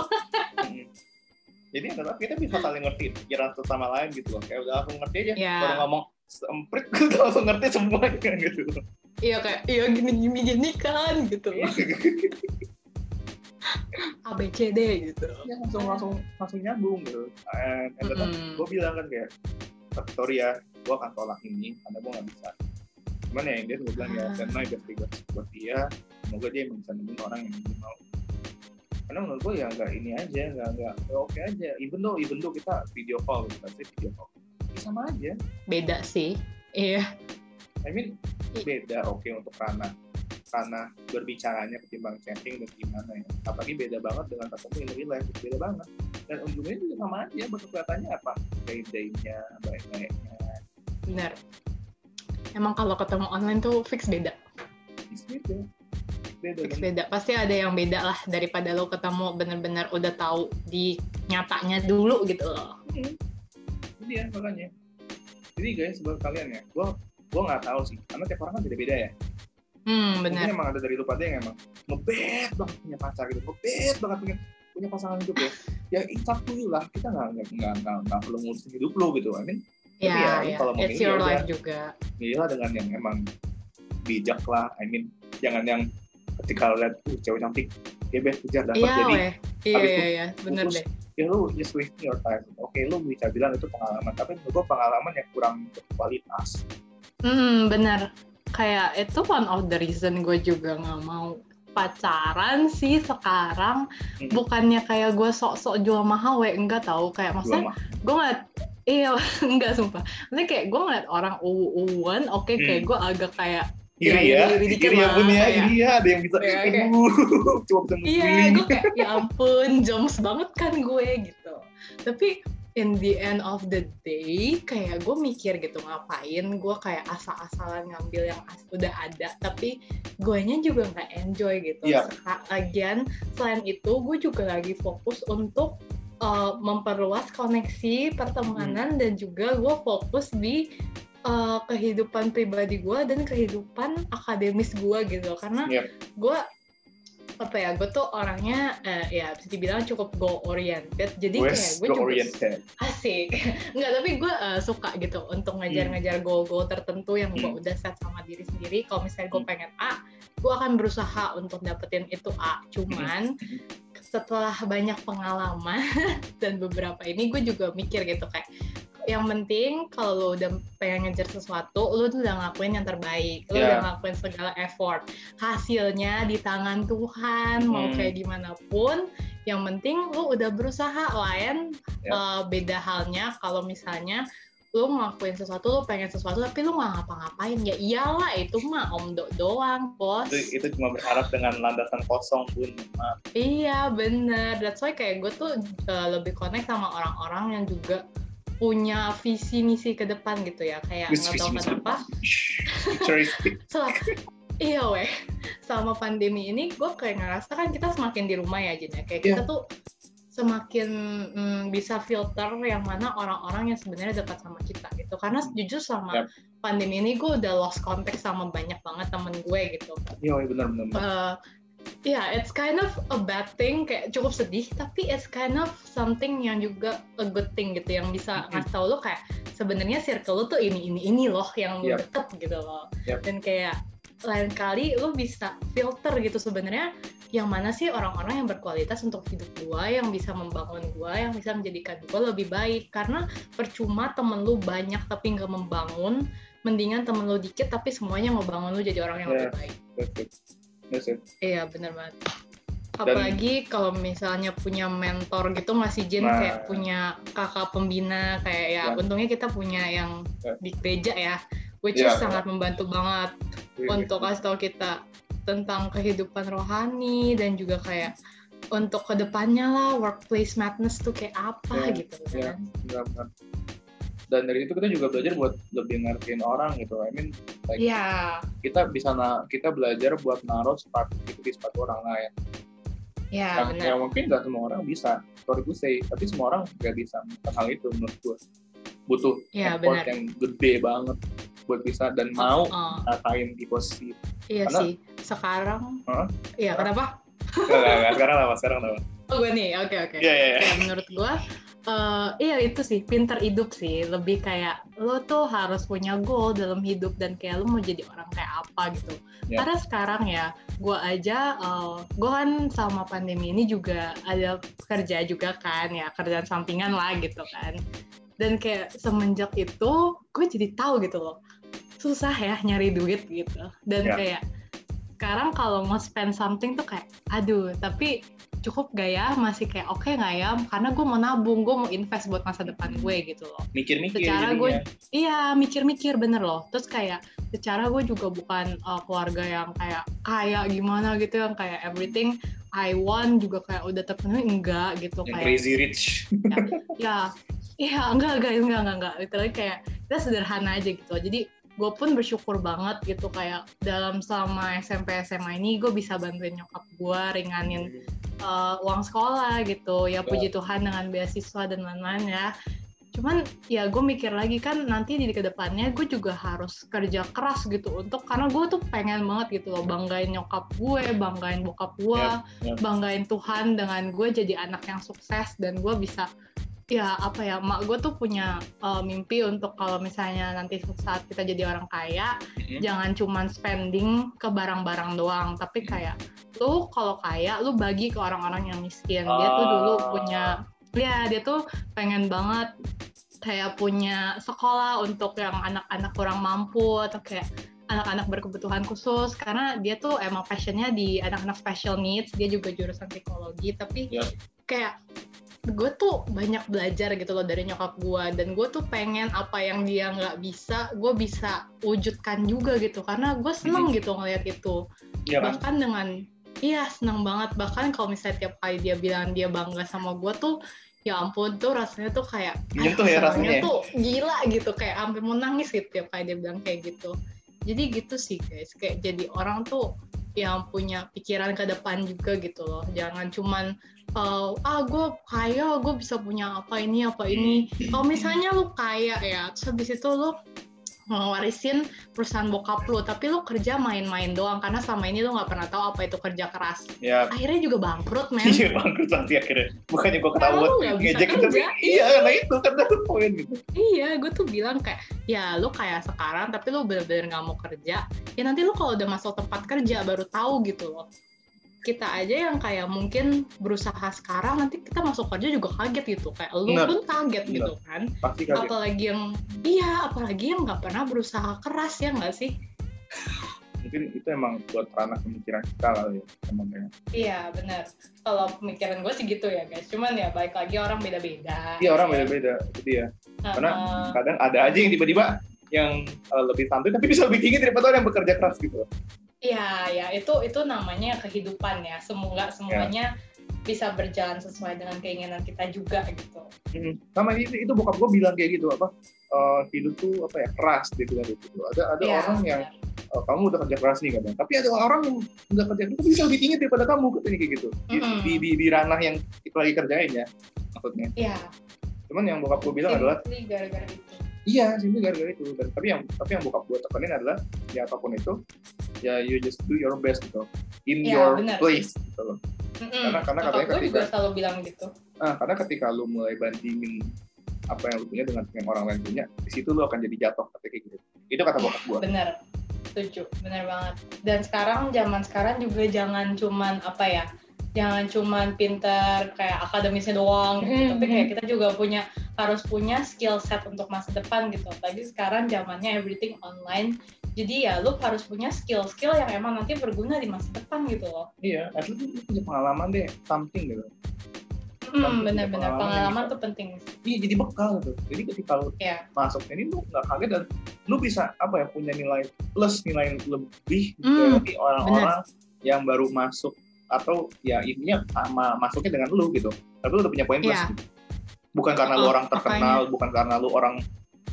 Hmm. <laughs> jadi adalah kita bisa saling ngerti pikiran satu sama lain gitu loh kayak udah langsung ngerti aja Iya. baru ngomong semprit <laughs> gue udah langsung ngerti semuanya gitu Iya kayak iya gini gini gini kan gitu. <laughs> A B C D gitu. ya, langsung langsung langsung nyambung gitu and, and tetap Mm-mm. gue bilang kan kayak sorry ya gue akan tolak ini karena gue nggak bisa. Cuman ya yang dia gue bilang ya dan best regards buat dia semoga dia bisa nemuin orang yang dia mau. Karena menurut gue ya nggak ini aja nggak nggak oke aja. Even though even though kita video call gitu pasti video call. Ya sama aja. Beda sih. Iya. I mean beda oke untuk ranah ranah berbicaranya ketimbang chatting dan gimana ya. Apalagi beda banget dengan ketemu in real life beda banget. Dan ujungnya juga sama aja bentuk kelihatannya apa? Day-day-nya baik-baiknya Bener. Emang kalau ketemu online tuh fix beda. It's beda beda Fix beda. Pasti ada yang beda lah daripada lo ketemu bener-bener udah tahu di nyatanya dulu gitu loh. Hmm. Jadi ya makanya. Jadi guys buat kalian ya, gua gua nggak tahu sih, karena tiap orang kan beda-beda ya. Hmm, Mungkin bener. emang ada dari lu pada yang emang ngebet banget punya pacar gitu, ngebet banget punya punya pasangan hidup ya. Ya it's up to you lah, kita nggak nggak nggak nggak nggak perlu ngurusin hidup lu gitu. I mean, Ya, Tapi ya, ya. kalau mau It's milih, your ya life juga. milihlah dengan yang emang bijak lah. I mean, jangan yang ketika lihat uh, cewek cantik, gebet kejar dapat Iya, jadi weh. Iya, iya, iya. Bener putus. deh. ya lu just wasting your time. Oke, lu bisa bilang itu pengalaman, tapi menurut gua pengalaman yang kurang berkualitas. Hmm, bener. Kayak itu one of the reason gue juga nggak mau pacaran sih sekarang. Hmm. Bukannya kayak gue sok-sok jual mahal, weh. Enggak tahu. Kayak maksudnya gue ngeliat iya <laughs> enggak sumpah maksudnya kayak gue ngeliat orang uwu-uwuan oke kayak Hmm. gue agak kayak iri Ya, ya, iri dikit iri ya bun ya, iri ya, ada yang bisa, Iya, kayak- <laughs> cuma bisa iya gue kayak ya ampun joms banget kan gue gitu tapi in the end of the day kayak gue mikir gitu ngapain gue kayak asal-asalan ngambil yang as udah ada tapi guanya juga nggak enjoy gitu Iya. Seka- lagian selain itu gue juga lagi fokus untuk uh, memperluas koneksi pertemanan dan juga gue fokus di uh, kehidupan pribadi gue dan kehidupan akademis gue gitu karena Iya. gue apa ya gue tuh orangnya eh, ya bisa dibilang cukup goal oriented jadi kayak West gue go juga oriented. asik <laughs> nggak tapi gue eh, suka gitu untuk ngejar-ngejar goal-goal tertentu yang gue Hmm. udah set sama diri sendiri kalau misalnya gue Hmm. pengen A gue akan berusaha untuk dapetin itu A cuman Hmm. Setelah banyak pengalaman <laughs> dan beberapa ini gue juga mikir gitu kayak yang penting kalau lo udah pengen ngejar sesuatu lo tuh udah ngelakuin yang terbaik lo Ya. udah ngelakuin segala effort hasilnya di tangan Tuhan mau Hmm. kayak gimana pun yang penting lo udah berusaha lain Ya. eh, beda halnya kalau misalnya lo ngelakuin sesuatu lo pengen sesuatu tapi lo nggak ngapa-ngapain. Ya iyalah itu mah omdo doang bos. Itu, itu cuma berharap dengan landasan kosong bun. Maaf. Iya bener, that's why kayak gue tuh uh, lebih connect sama orang-orang yang juga punya visi misi ke depan gitu ya. Kayak nggak tahu kenapa. <laughs> iya weh. Sama pandemi ini gue kayak ngerasa kan kita semakin di rumah ya Jin ya. Kayak kita tuh semakin mm, bisa filter yang mana orang-orang yang sebenarnya dekat sama kita gitu karena jujur sama Yap. pandemi ini gue udah lost contact sama banyak banget temen gue gitu Iya, iya, benar benar. benar. uh, yeah, it's kind of a bad thing, kayak cukup sedih, tapi it's kind of something yang juga a good thing gitu, yang bisa Mhm. ngasih tau lo kayak sebenarnya circle lo tuh ini ini ini loh yang Yep. deket gitu loh, Yep. dan kayak lain kali lo bisa filter gitu sebenarnya yang mana sih orang-orang yang berkualitas untuk hidup gua, yang bisa membangun gua, yang bisa menjadikan gua lebih baik, karena percuma temen lu banyak tapi nggak membangun, mendingan temen lu dikit tapi semuanya mau bangun lu jadi orang yang Yeah. lebih baik. That's it. That's it. Iya benar banget. Apalagi kalau misalnya punya mentor gitu masih Jen Nah. kayak punya kakak pembina kayak ya Ya. untungnya kita punya yang Ya. di gereja ya which Iya, is sangat membantu banget untuk kasih tahu kita tentang kehidupan rohani dan juga kayak untuk ke depannya lah workplace madness tuh kayak apa Iya, gitu iya. kan. Benar-benar. dan dari itu kita juga belajar buat lebih ngertiin orang gitu I mean like Iya, kita bisa na kita belajar buat naruh sepatu itu di sepatu orang lain iya yang, benar. yang mungkin nggak semua orang bisa sorry to say tapi semua orang nggak bisa hal itu menurut gue butuh Iya effort benar. yang gede banget buat bisa dan mau Oh, ngatain di posisi iya Karena- sih. Sekarang, Hah? iya kenapa? Sekarang apa sekarang apa Oh gue nih, oke oke. iya iya iya. Ya, menurut gue, eh, iya itu sih pinter hidup sih. Lebih kayak lo tuh harus punya goal dalam hidup dan kayak lo mau jadi orang kayak apa gitu. Ya. Karena sekarang ya, gue aja, gue kan sama pandemi ini juga ada kerja juga kan, ya kerjaan sampingan lah gitu kan. Dan kayak semenjak itu, gue jadi tahu gitu loh, susah ya nyari duit gitu. Dan Ya. kayak sekarang kalau mau spend something tuh kayak, aduh, tapi cukup gak ya? Masih kayak oke nggak ya? Karena gue mau nabung gue mau invest buat masa depan gue gitu loh. Mikir-mikir Secara gue- iya mikir-mikir bener loh. Terus kayak secara gue juga bukan uh, keluarga yang kayak kaya gimana gitu yang kayak everything I want juga kayak udah terpenuhi enggak gitu. Yang kayak crazy rich. Ya iya enggak enggak enggak enggak enggak. Literally kayak kita sederhana aja gitu jadi gue pun bersyukur banget gitu kayak dalam selama SMP SMA ini gue bisa bantuin nyokap gue ringanin uh, uang sekolah gitu. Ya puji Tuhan dengan beasiswa dan lain-lain ya. Cuman ya gue mikir lagi kan nanti di ke depannya gue juga harus kerja keras gitu untuk karena gue tuh pengen banget gitu loh banggain nyokap gue banggain bokap gue banggain Tuhan dengan gue jadi anak yang sukses dan gue bisa ya apa ya mak gue tuh punya uh, mimpi untuk kalau misalnya nanti saat kita jadi orang kaya Mhm. jangan cuman spending ke barang-barang doang tapi kayak lu kalau kaya lu bagi ke orang-orang yang miskin dia tuh dulu Ah. punya ya dia tuh pengen banget kayak punya sekolah untuk yang anak-anak kurang mampu atau kayak anak-anak berkebutuhan khusus karena dia tuh emang passionnya di anak-anak special needs dia juga jurusan psikologi tapi Yap. kayak gue tuh banyak belajar gitu loh dari nyokap gue. Dan gue tuh pengen apa yang dia nggak bisa gue bisa wujudkan juga gitu. Karena gue seneng gitu ngeliat itu. Kan? Bahkan dengan iya seneng banget. Bahkan kalau misalnya tiap kali dia bilang dia bangga sama gue tuh ya ampun tuh rasanya tuh kayak aduh, ya rasanya ya? tuh gila gitu. Kayak hampir mau nangis gitu tiap kali dia bilang kayak gitu. Jadi gitu sih guys. Kayak jadi orang tuh yang punya pikiran ke depan juga gitu loh. Jangan cuman uh, ah gue kaya gue bisa punya apa ini apa ini. Kalau misalnya lu kaya ya terus habis itu lu ngewarisin perusahaan bokap lu tapi lu kerja main-main doang karena selama ini lu nggak pernah tahu apa itu kerja keras. Ya akhirnya juga bangkrut men. Iya bangkrut nanti akhirnya. Bukannya gue Karena ketahuan ngejek kerja. iya karena itu kan itu poin gitu. Iya gue tuh bilang kayak ya lu kayak sekarang tapi lu bener-bener nggak mau kerja. Ya nanti lu kalau udah masuk tempat kerja baru tahu gitu loh kita aja yang kayak mungkin berusaha sekarang nanti kita masuk kerja juga kaget gitu. Kayak lu pun kaget Benar. gitu kan. Pasti kaget. Apalagi yang iya apalagi yang nggak pernah berusaha keras ya nggak sih? Mungkin itu emang buat ranah pemikiran kita kali ya kayak iya benar. Kalau pemikiran gue sih gitu ya guys. Cuman ya baik lagi orang beda-beda. Iya orang beda-beda. Itu dia Karena Heeh. kadang ada aja yang tiba-tiba yang uh, lebih santuy tapi bisa lebih tinggi daripada orang yang bekerja keras gitu Iya, ya itu itu namanya kehidupan ya. Semoga semuanya bisa berjalan sesuai dengan keinginan kita juga gitu. Hmm, sama itu, itu bokap gue bilang kayak gitu apa uh, hidup tuh apa ya keras dia bilang gitu ada ada Iya, orang yang uh, kamu udah kerja keras nih katanya tapi ada orang yang nggak kerja keras bisa lebih tinggi daripada kamu katanya kayak gitu di, Mm-mm. di, di, di ranah yang kita lagi kerjain ya maksudnya Iya. cuman yang bokap gue bilang adalah gara-gara itu. Iya simply gara-gara itu Dan, tapi yang tapi yang bokap gue tekenin adalah ya apa pun itu ya you just do your best gitu in Iya, your benar. place gitu loh Mm-mm. Karena- karena katanya gue juga ketika- selalu bilang gitu. Ah, karena ketika lu mulai bandingin apa yang lu punya dengan yang orang lain punya, di situ lu akan jadi jatuh ketika gitu. Itu kata bokap gua. Bener. Setuju, bener banget. Dan sekarang zaman sekarang juga jangan cuman apa ya, jangan cuman pinter kayak akademisnya doang gitu. Hmm, Tapi kayak hmm. kita juga punya harus punya skill set untuk masa depan gitu. Tadi sekarang zamannya everything online. Jadi ya lu harus punya skill-skill yang emang nanti berguna di masa depan gitu loh. Iya, at least lu punya pengalaman deh, something gitu. Punya benar-benar pengalaman pengalaman yang tuh penting. iya jadi bekal tuh jadi ketika lu Iya. masuk ini lu nggak kaget dan lu bisa apa ya punya nilai plus nilai lebih Hmm, dari orang-orang yang baru masuk atau ya intinya sama masuknya dengan lu gitu tapi lu udah punya poin plus Iya. gitu. bukan karena lu Oh, orang terkenal bukan karena lu orang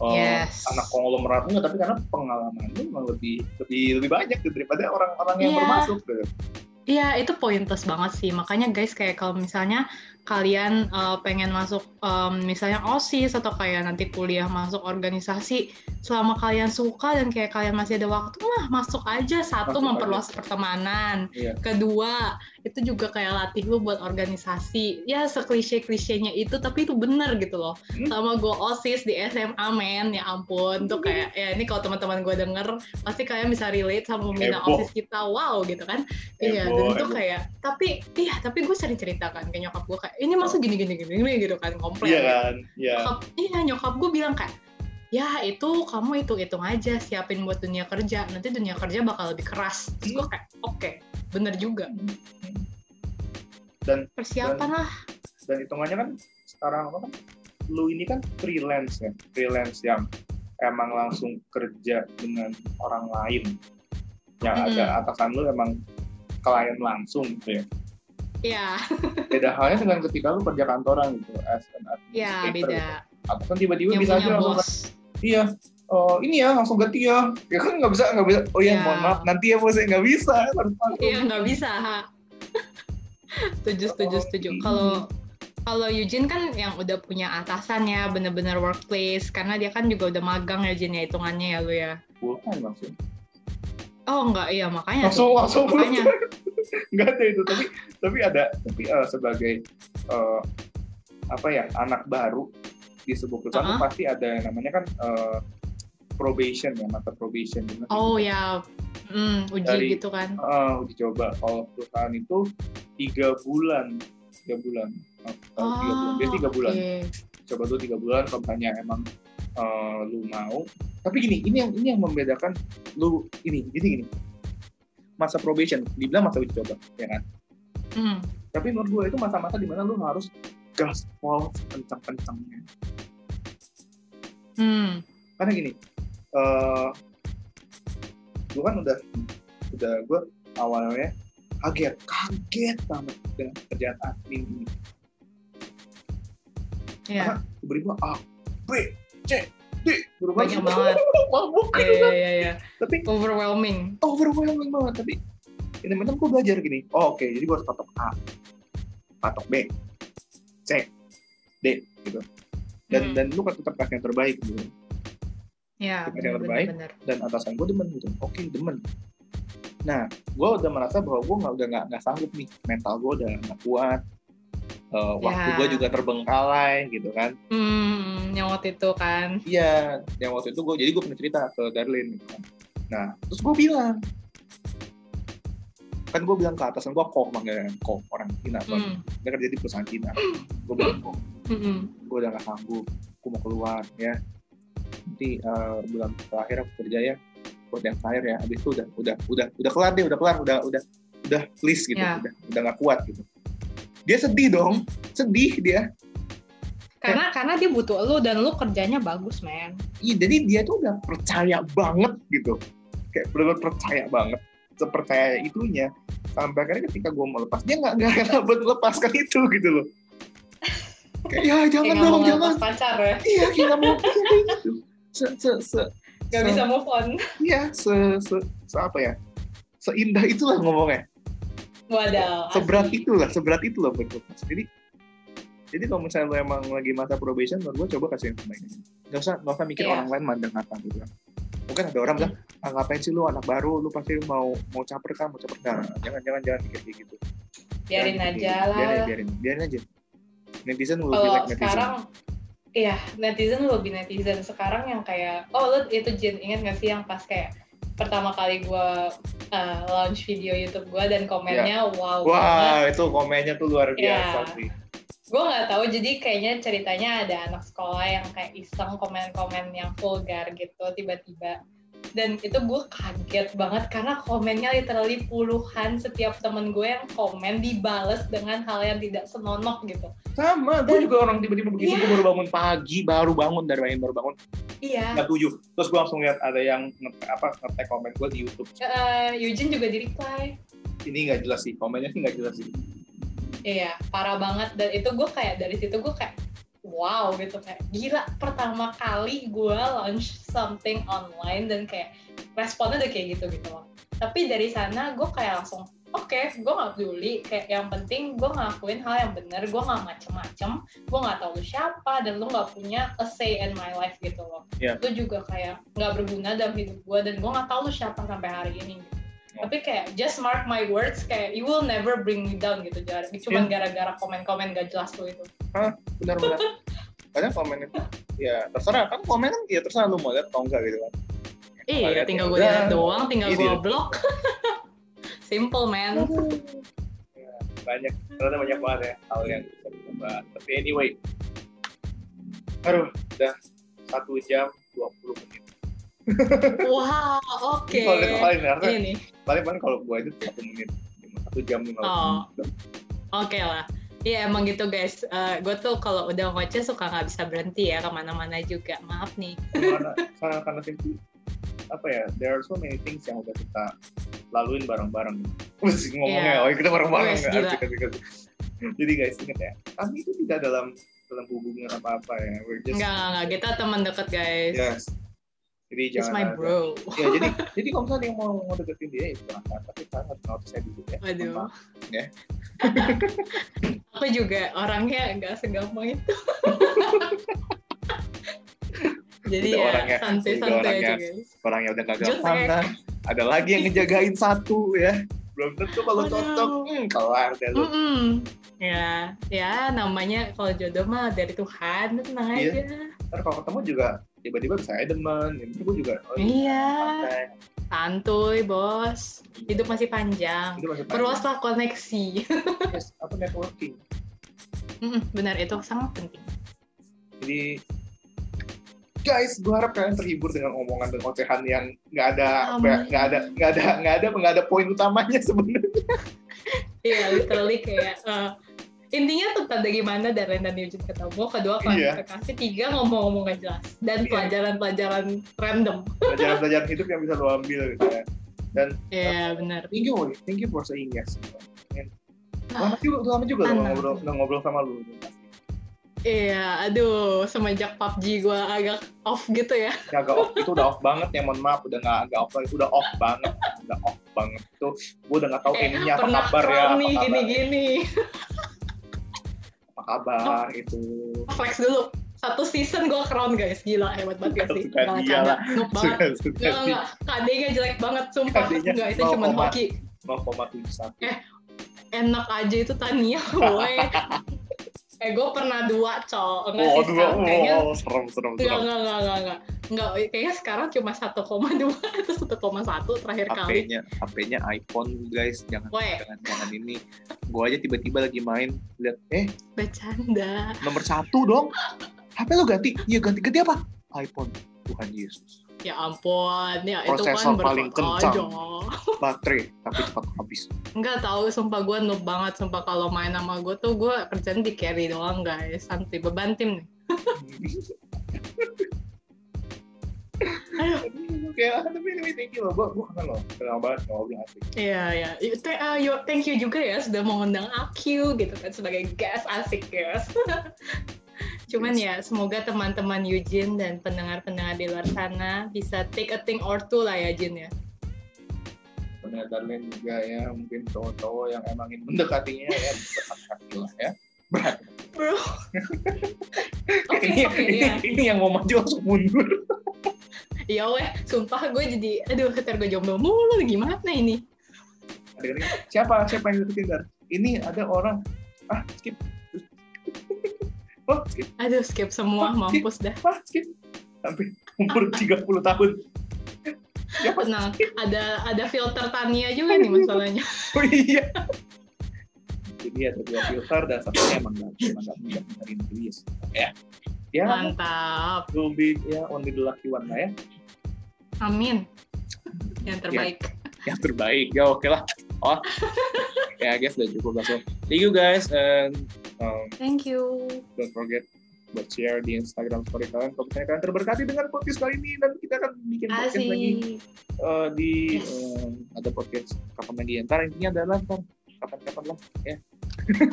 uh, Yes. anak konglomerat enggak tapi karena pengalaman lu lebih lebih lebih banyak gitu daripada orang-orang yang Iya. baru masuk gitu. Iya, itu poin plus banget sih. Makanya guys, kayak kalau misalnya kalian uh, pengen masuk um, misalnya OSIS atau kayak nanti kuliah masuk organisasi, selama kalian suka dan kayak kalian masih ada waktu, mah masuk aja. Satu, Masuk memperluas pertemanan. Iya. Kedua, itu juga kayak latih lu buat organisasi. Ya, seklise-klisenya itu, tapi itu bener gitu loh. Hmm. Sama gue OSIS di SMA, men. Ya ampun. Tuh kayak, ya ini kalau teman-teman gue denger, pasti kalian bisa relate sama pembina. OSIS kita. Wow, gitu kan. Iya, dan itu kayak tapi iya, tapi gue sering ceritakan ke nyokap gue kayak ini masa gini gini gini gini gitu kan komplain. iya kan? Iya. Nyokap, iya nyokap gue bilang kayak ya itu kamu hitung hitung aja siapin buat dunia kerja. Nanti dunia kerja bakal lebih keras. Terus gue kayak oke bener juga. Dan- persiapan lah. dan hitungannya kan sekarang apa kan? Lu ini kan freelance ya freelance yang emang langsung kerja dengan orang lain. Yang Mm-mm. ada atasan lu emang klien langsung gitu ya ya <laughs> beda halnya dengan ketika lu kerja kantoran gitu as an ya administrator beda gitu. atasan tiba-tiba yang bisa aja langsung bos iya oh ini ya langsung ganti ya ya kan nggak bisa nggak bisa oh ya Ya. mohon maaf nanti ya bos nggak bisa harus iya nggak bisa ha. <laughs> setuju setuju Oh, setuju iya. kalau kalau Eugene kan yang udah punya atasan ya bener-bener workplace karena dia kan juga udah magang ya Eugene ya hitungannya ya lu ya bukan langsung Oh enggak, iya makanya langsung tuh. langsung Makanya. Nggak ada itu tapi tapi ada tapi eh, sebagai eh, apa ya anak baru di sebuah perusahaan Uh-huh. tuh pasti ada yang namanya kan eh, probation ya mata probation gitu. Oh ya, hmm, uji Dari- gitu kan. Eh, uji coba kalau perusahaan itu tiga bulan tiga bulan Eh, tiga bulan dia tiga bulan Oh, oke. coba dulu tiga bulan kalau misalnya emang eh, lu mau tapi gini ini yang ini yang membedakan lu ini jadi gini masa probation. Dibilang masa uji coba ya kan? Hmm, tapi menurut gue itu masa-masa di mana lu harus gaspol kencang-kencangnya. Hmm, karena gini eh gue kan udah udah gue awalnya kaget kaget banget dengan kerjaan admin ini. Ya, tiba-tiba A B C berubah banyak banget. <laughs> mabuk Iya, iya, iya, iya. tapi Overwhelming. overwhelming banget tapi ini teman gue belajar gini oh, oke jadi gue harus patok A patok B C D gitu dan Hmm. dan lu kan tetap kasih yang terbaik gitu Ya, yang terbaik. benar-benar. dan atasan gue demen gitu oke demen nah gue udah merasa bahwa gue nggak udah nggak sanggup nih mental gue udah nggak kuat Eh, waktu Ya. gue juga terbengkalai gitu kan Hmm, yang waktu itu kan. iya yang waktu itu gue jadi gue pernah cerita ke Darlene gitu kan. Nah terus gue bilang kan gue bilang ke atasan gue kok manggilnya kok orang Cina soalnya. Hmm, dia kerja di perusahaan Cina. Gue bilang kok. Hmm, hmm. gue udah gak sanggup gue mau keluar ya. Nanti eh, bulan terakhir aku kerja ya. Buat yang terakhir ya. Habis itu udah udah udah udah kelar deh udah kelar udah udah udah please gitu Ya. udah udah gak kuat gitu. Dia sedih dong sedih dia Karena karena dia butuh lu dan lu kerjanya bagus, men. Iya, jadi dia tuh udah percaya banget gitu kayak benar percaya banget sepercaya itunya sampai akhirnya ketika gue mau lepas dia nggak nggak rela buat melepaskan itu gitu loh kayak ya jangan Kayak nggak dong jangan pacar ya. iya kayak nggak mau kayak gitu se se se Gak se- bisa move on. iya se, se, se apa ya seindah itulah ngomongnya Wadaw. seberat asli. itulah seberat itu loh buat lepas jadi jadi kalau misalnya lo emang lagi masa probation menurut gue coba kasih yang aja nggak usah nggak usah mikir Iya. orang lain mandang apa gitu kan mungkin ada orang bilang ah, ngapain sih lu anak baru lu pasti mau mau caper kan mau caper nah, jangan jangan jangan mikir kayak gitu Biarin Jangan aja mikir lah. gitu. biarin biarin biarin aja netizen will be kalau like netizen sekarang iya netizen lebih netizen sekarang yang kayak oh lu itu Jin ingat gak sih yang pas kayak pertama kali gue uh, launch video YouTube gue dan komennya wow banget. wah itu komennya tuh luar Iya. biasa sih gue nggak tahu jadi kayaknya ceritanya ada anak sekolah yang kayak iseng komen-komen yang vulgar gitu tiba-tiba. Dan itu gue kaget banget karena komennya literally puluhan setiap temen gue yang komen dibales dengan hal yang tidak senonok gitu. Sama gue juga orang tiba-tiba begitu Iya. gue baru bangun pagi baru bangun dari main baru bangun. Iya. Nggak tujuh. Terus gue langsung lihat ada yang nge apa nge komen gue di YouTube. Eh, Eugene juga di reply ini nggak jelas sih komennya sih nggak jelas sih iya parah banget. Dan itu gue kayak dari situ gue kayak wow gitu. Kayak gila pertama kali gue launch something online dan kayak responnya udah kayak gitu gitu. Loh tapi dari sana gue kayak langsung oke gue nggak peduli. Kayak yang penting gue ngelakuin hal yang bener. Gue nggak macem-macem. Gue nggak tahu lu siapa dan lu nggak punya a say in my life gitu loh. Iya. lu juga kayak nggak berguna dalam hidup gue dan gue nggak tahu lu siapa sampai hari ini gitu. Tapi kayak just mark my words kayak you will never bring me down gitu Jar. cuman gara-gara komen-komen gak jelas lu itu. Benar-benar kadang <laughs> komen itu. Ya terserah. Kan komen kan ya terserah lu mau lihat atau enggak gitu kan. Iya tinggal ya gue lihat doang tinggal Gitu. gue blok. <laughs> Simple man. Ya, banyak. Ternyata banyak banget ya hal yang bisa kita bahas tapi anyway. Aduh udah satu jam 20 menit wow oke Ini kalau paling harusnya ini paling paling kalau gua itu satu menit satu jam lima Oh. menit Oke lah. Iya emang gitu guys. gue tuh kalau udah ngoceh suka nggak bisa berhenti ya ke mana-mana juga. Maaf nih. karena karena karena apa ya there are so many things yang udah kita laluin bareng-bareng Terus ngomongnya Iya. oh kita bareng-bareng gila. Asik, asik. jadi guys ingat ya kami itu tidak dalam dalam hubungan apa-apa ya we're just Enggak, enggak. Kita teman deket guys. yes jadi It's jangan my ada- bro. ya jadi jadi kalau misalnya yang mau mau deketin dia ya silahkan tapi kalian harus notice saya dulu ya. Maaf. ya <laughs> Aku juga orangnya nggak segampang itu. <laughs> Jadi Udah ya orangnya- udah santai-santai aja orangnya. guys. orang yang udah gak Jutek. gampang kan ada lagi yang ngejagain satu ya belum tentu kalau Waduh. cocok hmm, kelar deh lu Mm-mm. Ya, ya namanya kalau jodoh mah dari Tuhan, tenang Iya. aja. ntar kalau ketemu juga tiba-tiba bisa saya demen ini gue juga oh Iya, santai. santuy bos. Hidup masih panjang. itu masih panjang. Perluaslah koneksi. <laughs> Yes, apa networking Benar itu sangat penting. jadi guys gue harap kalian terhibur dengan omongan dan ocehan yang nggak ada Amin. nggak ada nggak ada nggak ada nggak ada poin utamanya sebenarnya <laughs> Iya, literally kayak eh, intinya tentang bagaimana Darren dan Eugene ketemu, kedua Iya. klarifikasi, tiga ngomong-ngomong gak jelas, dan Iya. pelajaran-pelajaran random. pelajaran pelajaran hidup yang bisa lo ambil gitu ya Iya, benar. thank you thank you for saying yes Ah, lama juga lama juga lo ngobrol ngobrol sama lu Iya, aduh, semenjak PUBG gue agak off gitu ya. Ya, agak off itu udah off banget ya mohon maaf udah nggak agak off lagi udah off banget udah off banget itu gue udah nggak tahu Eh, ininya apa kabar ya apa gini-gini. Kabar itu Flex dulu. Satu season gue crown guys, gila hebat banget gak sih? Suka Nggak dia lah. Suka suka Enggak, sih enggak. KD-nya jelek banget, sumpah. Enggak, itu 0,1. cuma hoki. 0,71 Enak aja itu Tania, <laughs> boy. Eh, gue pernah dua, col. Enggak oh sih, dua sekarang kayaknya oh serem serem Enggak, serem enggak, enggak, enggak, enggak. Enggak, kayaknya sekarang cuma 1,2 atau 1,1 terakhir kali. HP-nya HP-nya iPhone guys jangan Weh. jangan jangan ini gue aja tiba-tiba lagi main lihat eh Bercanda. nomor satu dong HP lo ganti iya ganti ganti apa iPhone Tuhan Yesus Ya ampun, ya Prosesor itu kan paling kencang. aja. baterai tapi cepat habis Enggak tahu, sumpah gue noob banget. Sumpah kalau main sama gue tuh gue kerjaan di carry doang guys. Santai, beban tim nih. Oke, ah, tapi anyway, thank you loh. Gue kangen loh. Kenal banget ngobrol asik. Iya, iya. You- Thank you juga ya sudah mengundang aku gitu kan sebagai guest asik guys. <laughs> Cuman ya semoga teman-teman Eugene dan pendengar-pendengar di luar sana bisa take a thing or two lah ya Jin ya. Benar Darlene juga ya, mungkin cowok-cowok yang emang ingin mendekatinya ya berhati-hati lah ya. Berat. Bro. <laughs> Oke, ini, oke, ini, ya. ini yang mau maju langsung mundur. Iya weh, sumpah gue jadi, aduh ntar gue jomblo mulu gimana ini? Siapa siapa yang deketin Dar? Ini ada orang ah skip. Oh, skip, Aduh skip semua, Oh, skip. mampus dah. ah, skip. Sampai umur <laughs> 30 tahun. Siapa? Tenang, ada ada filter Tania juga nih masalahnya. <laughs> Oh iya. Jadi ada dua filter dan satunya emang nggak emang nggak mudah benerin tulis. Ya. Ya, Mantap, will be ya only the lucky one lah ya. amin. Yang terbaik. yang terbaik ya oke lah oh <laughs> ya I guess udah cukup langsung thank you guys and um, Thank you. don't forget buat share di Instagram story kalian kalau misalnya kalian terberkati dengan podcast kali ini dan kita akan bikin podcast lagi Asik. uh, di Yes. um, ada podcast kapan lagi ntar intinya adalah ntar kapan-kapan lah ya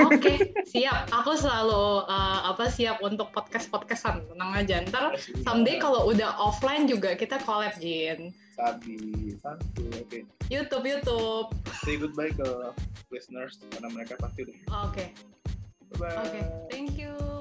Oke, <laughs> siap. Aku selalu uh, apa siap untuk podcast podcastan. Tenang aja. Ntar someday kalau udah offline juga kita collab Jin. sabi santu oke YouTube YouTube. say goodbye ke listeners karena mereka pasti udah Oke. bye bye Oke. Thank you.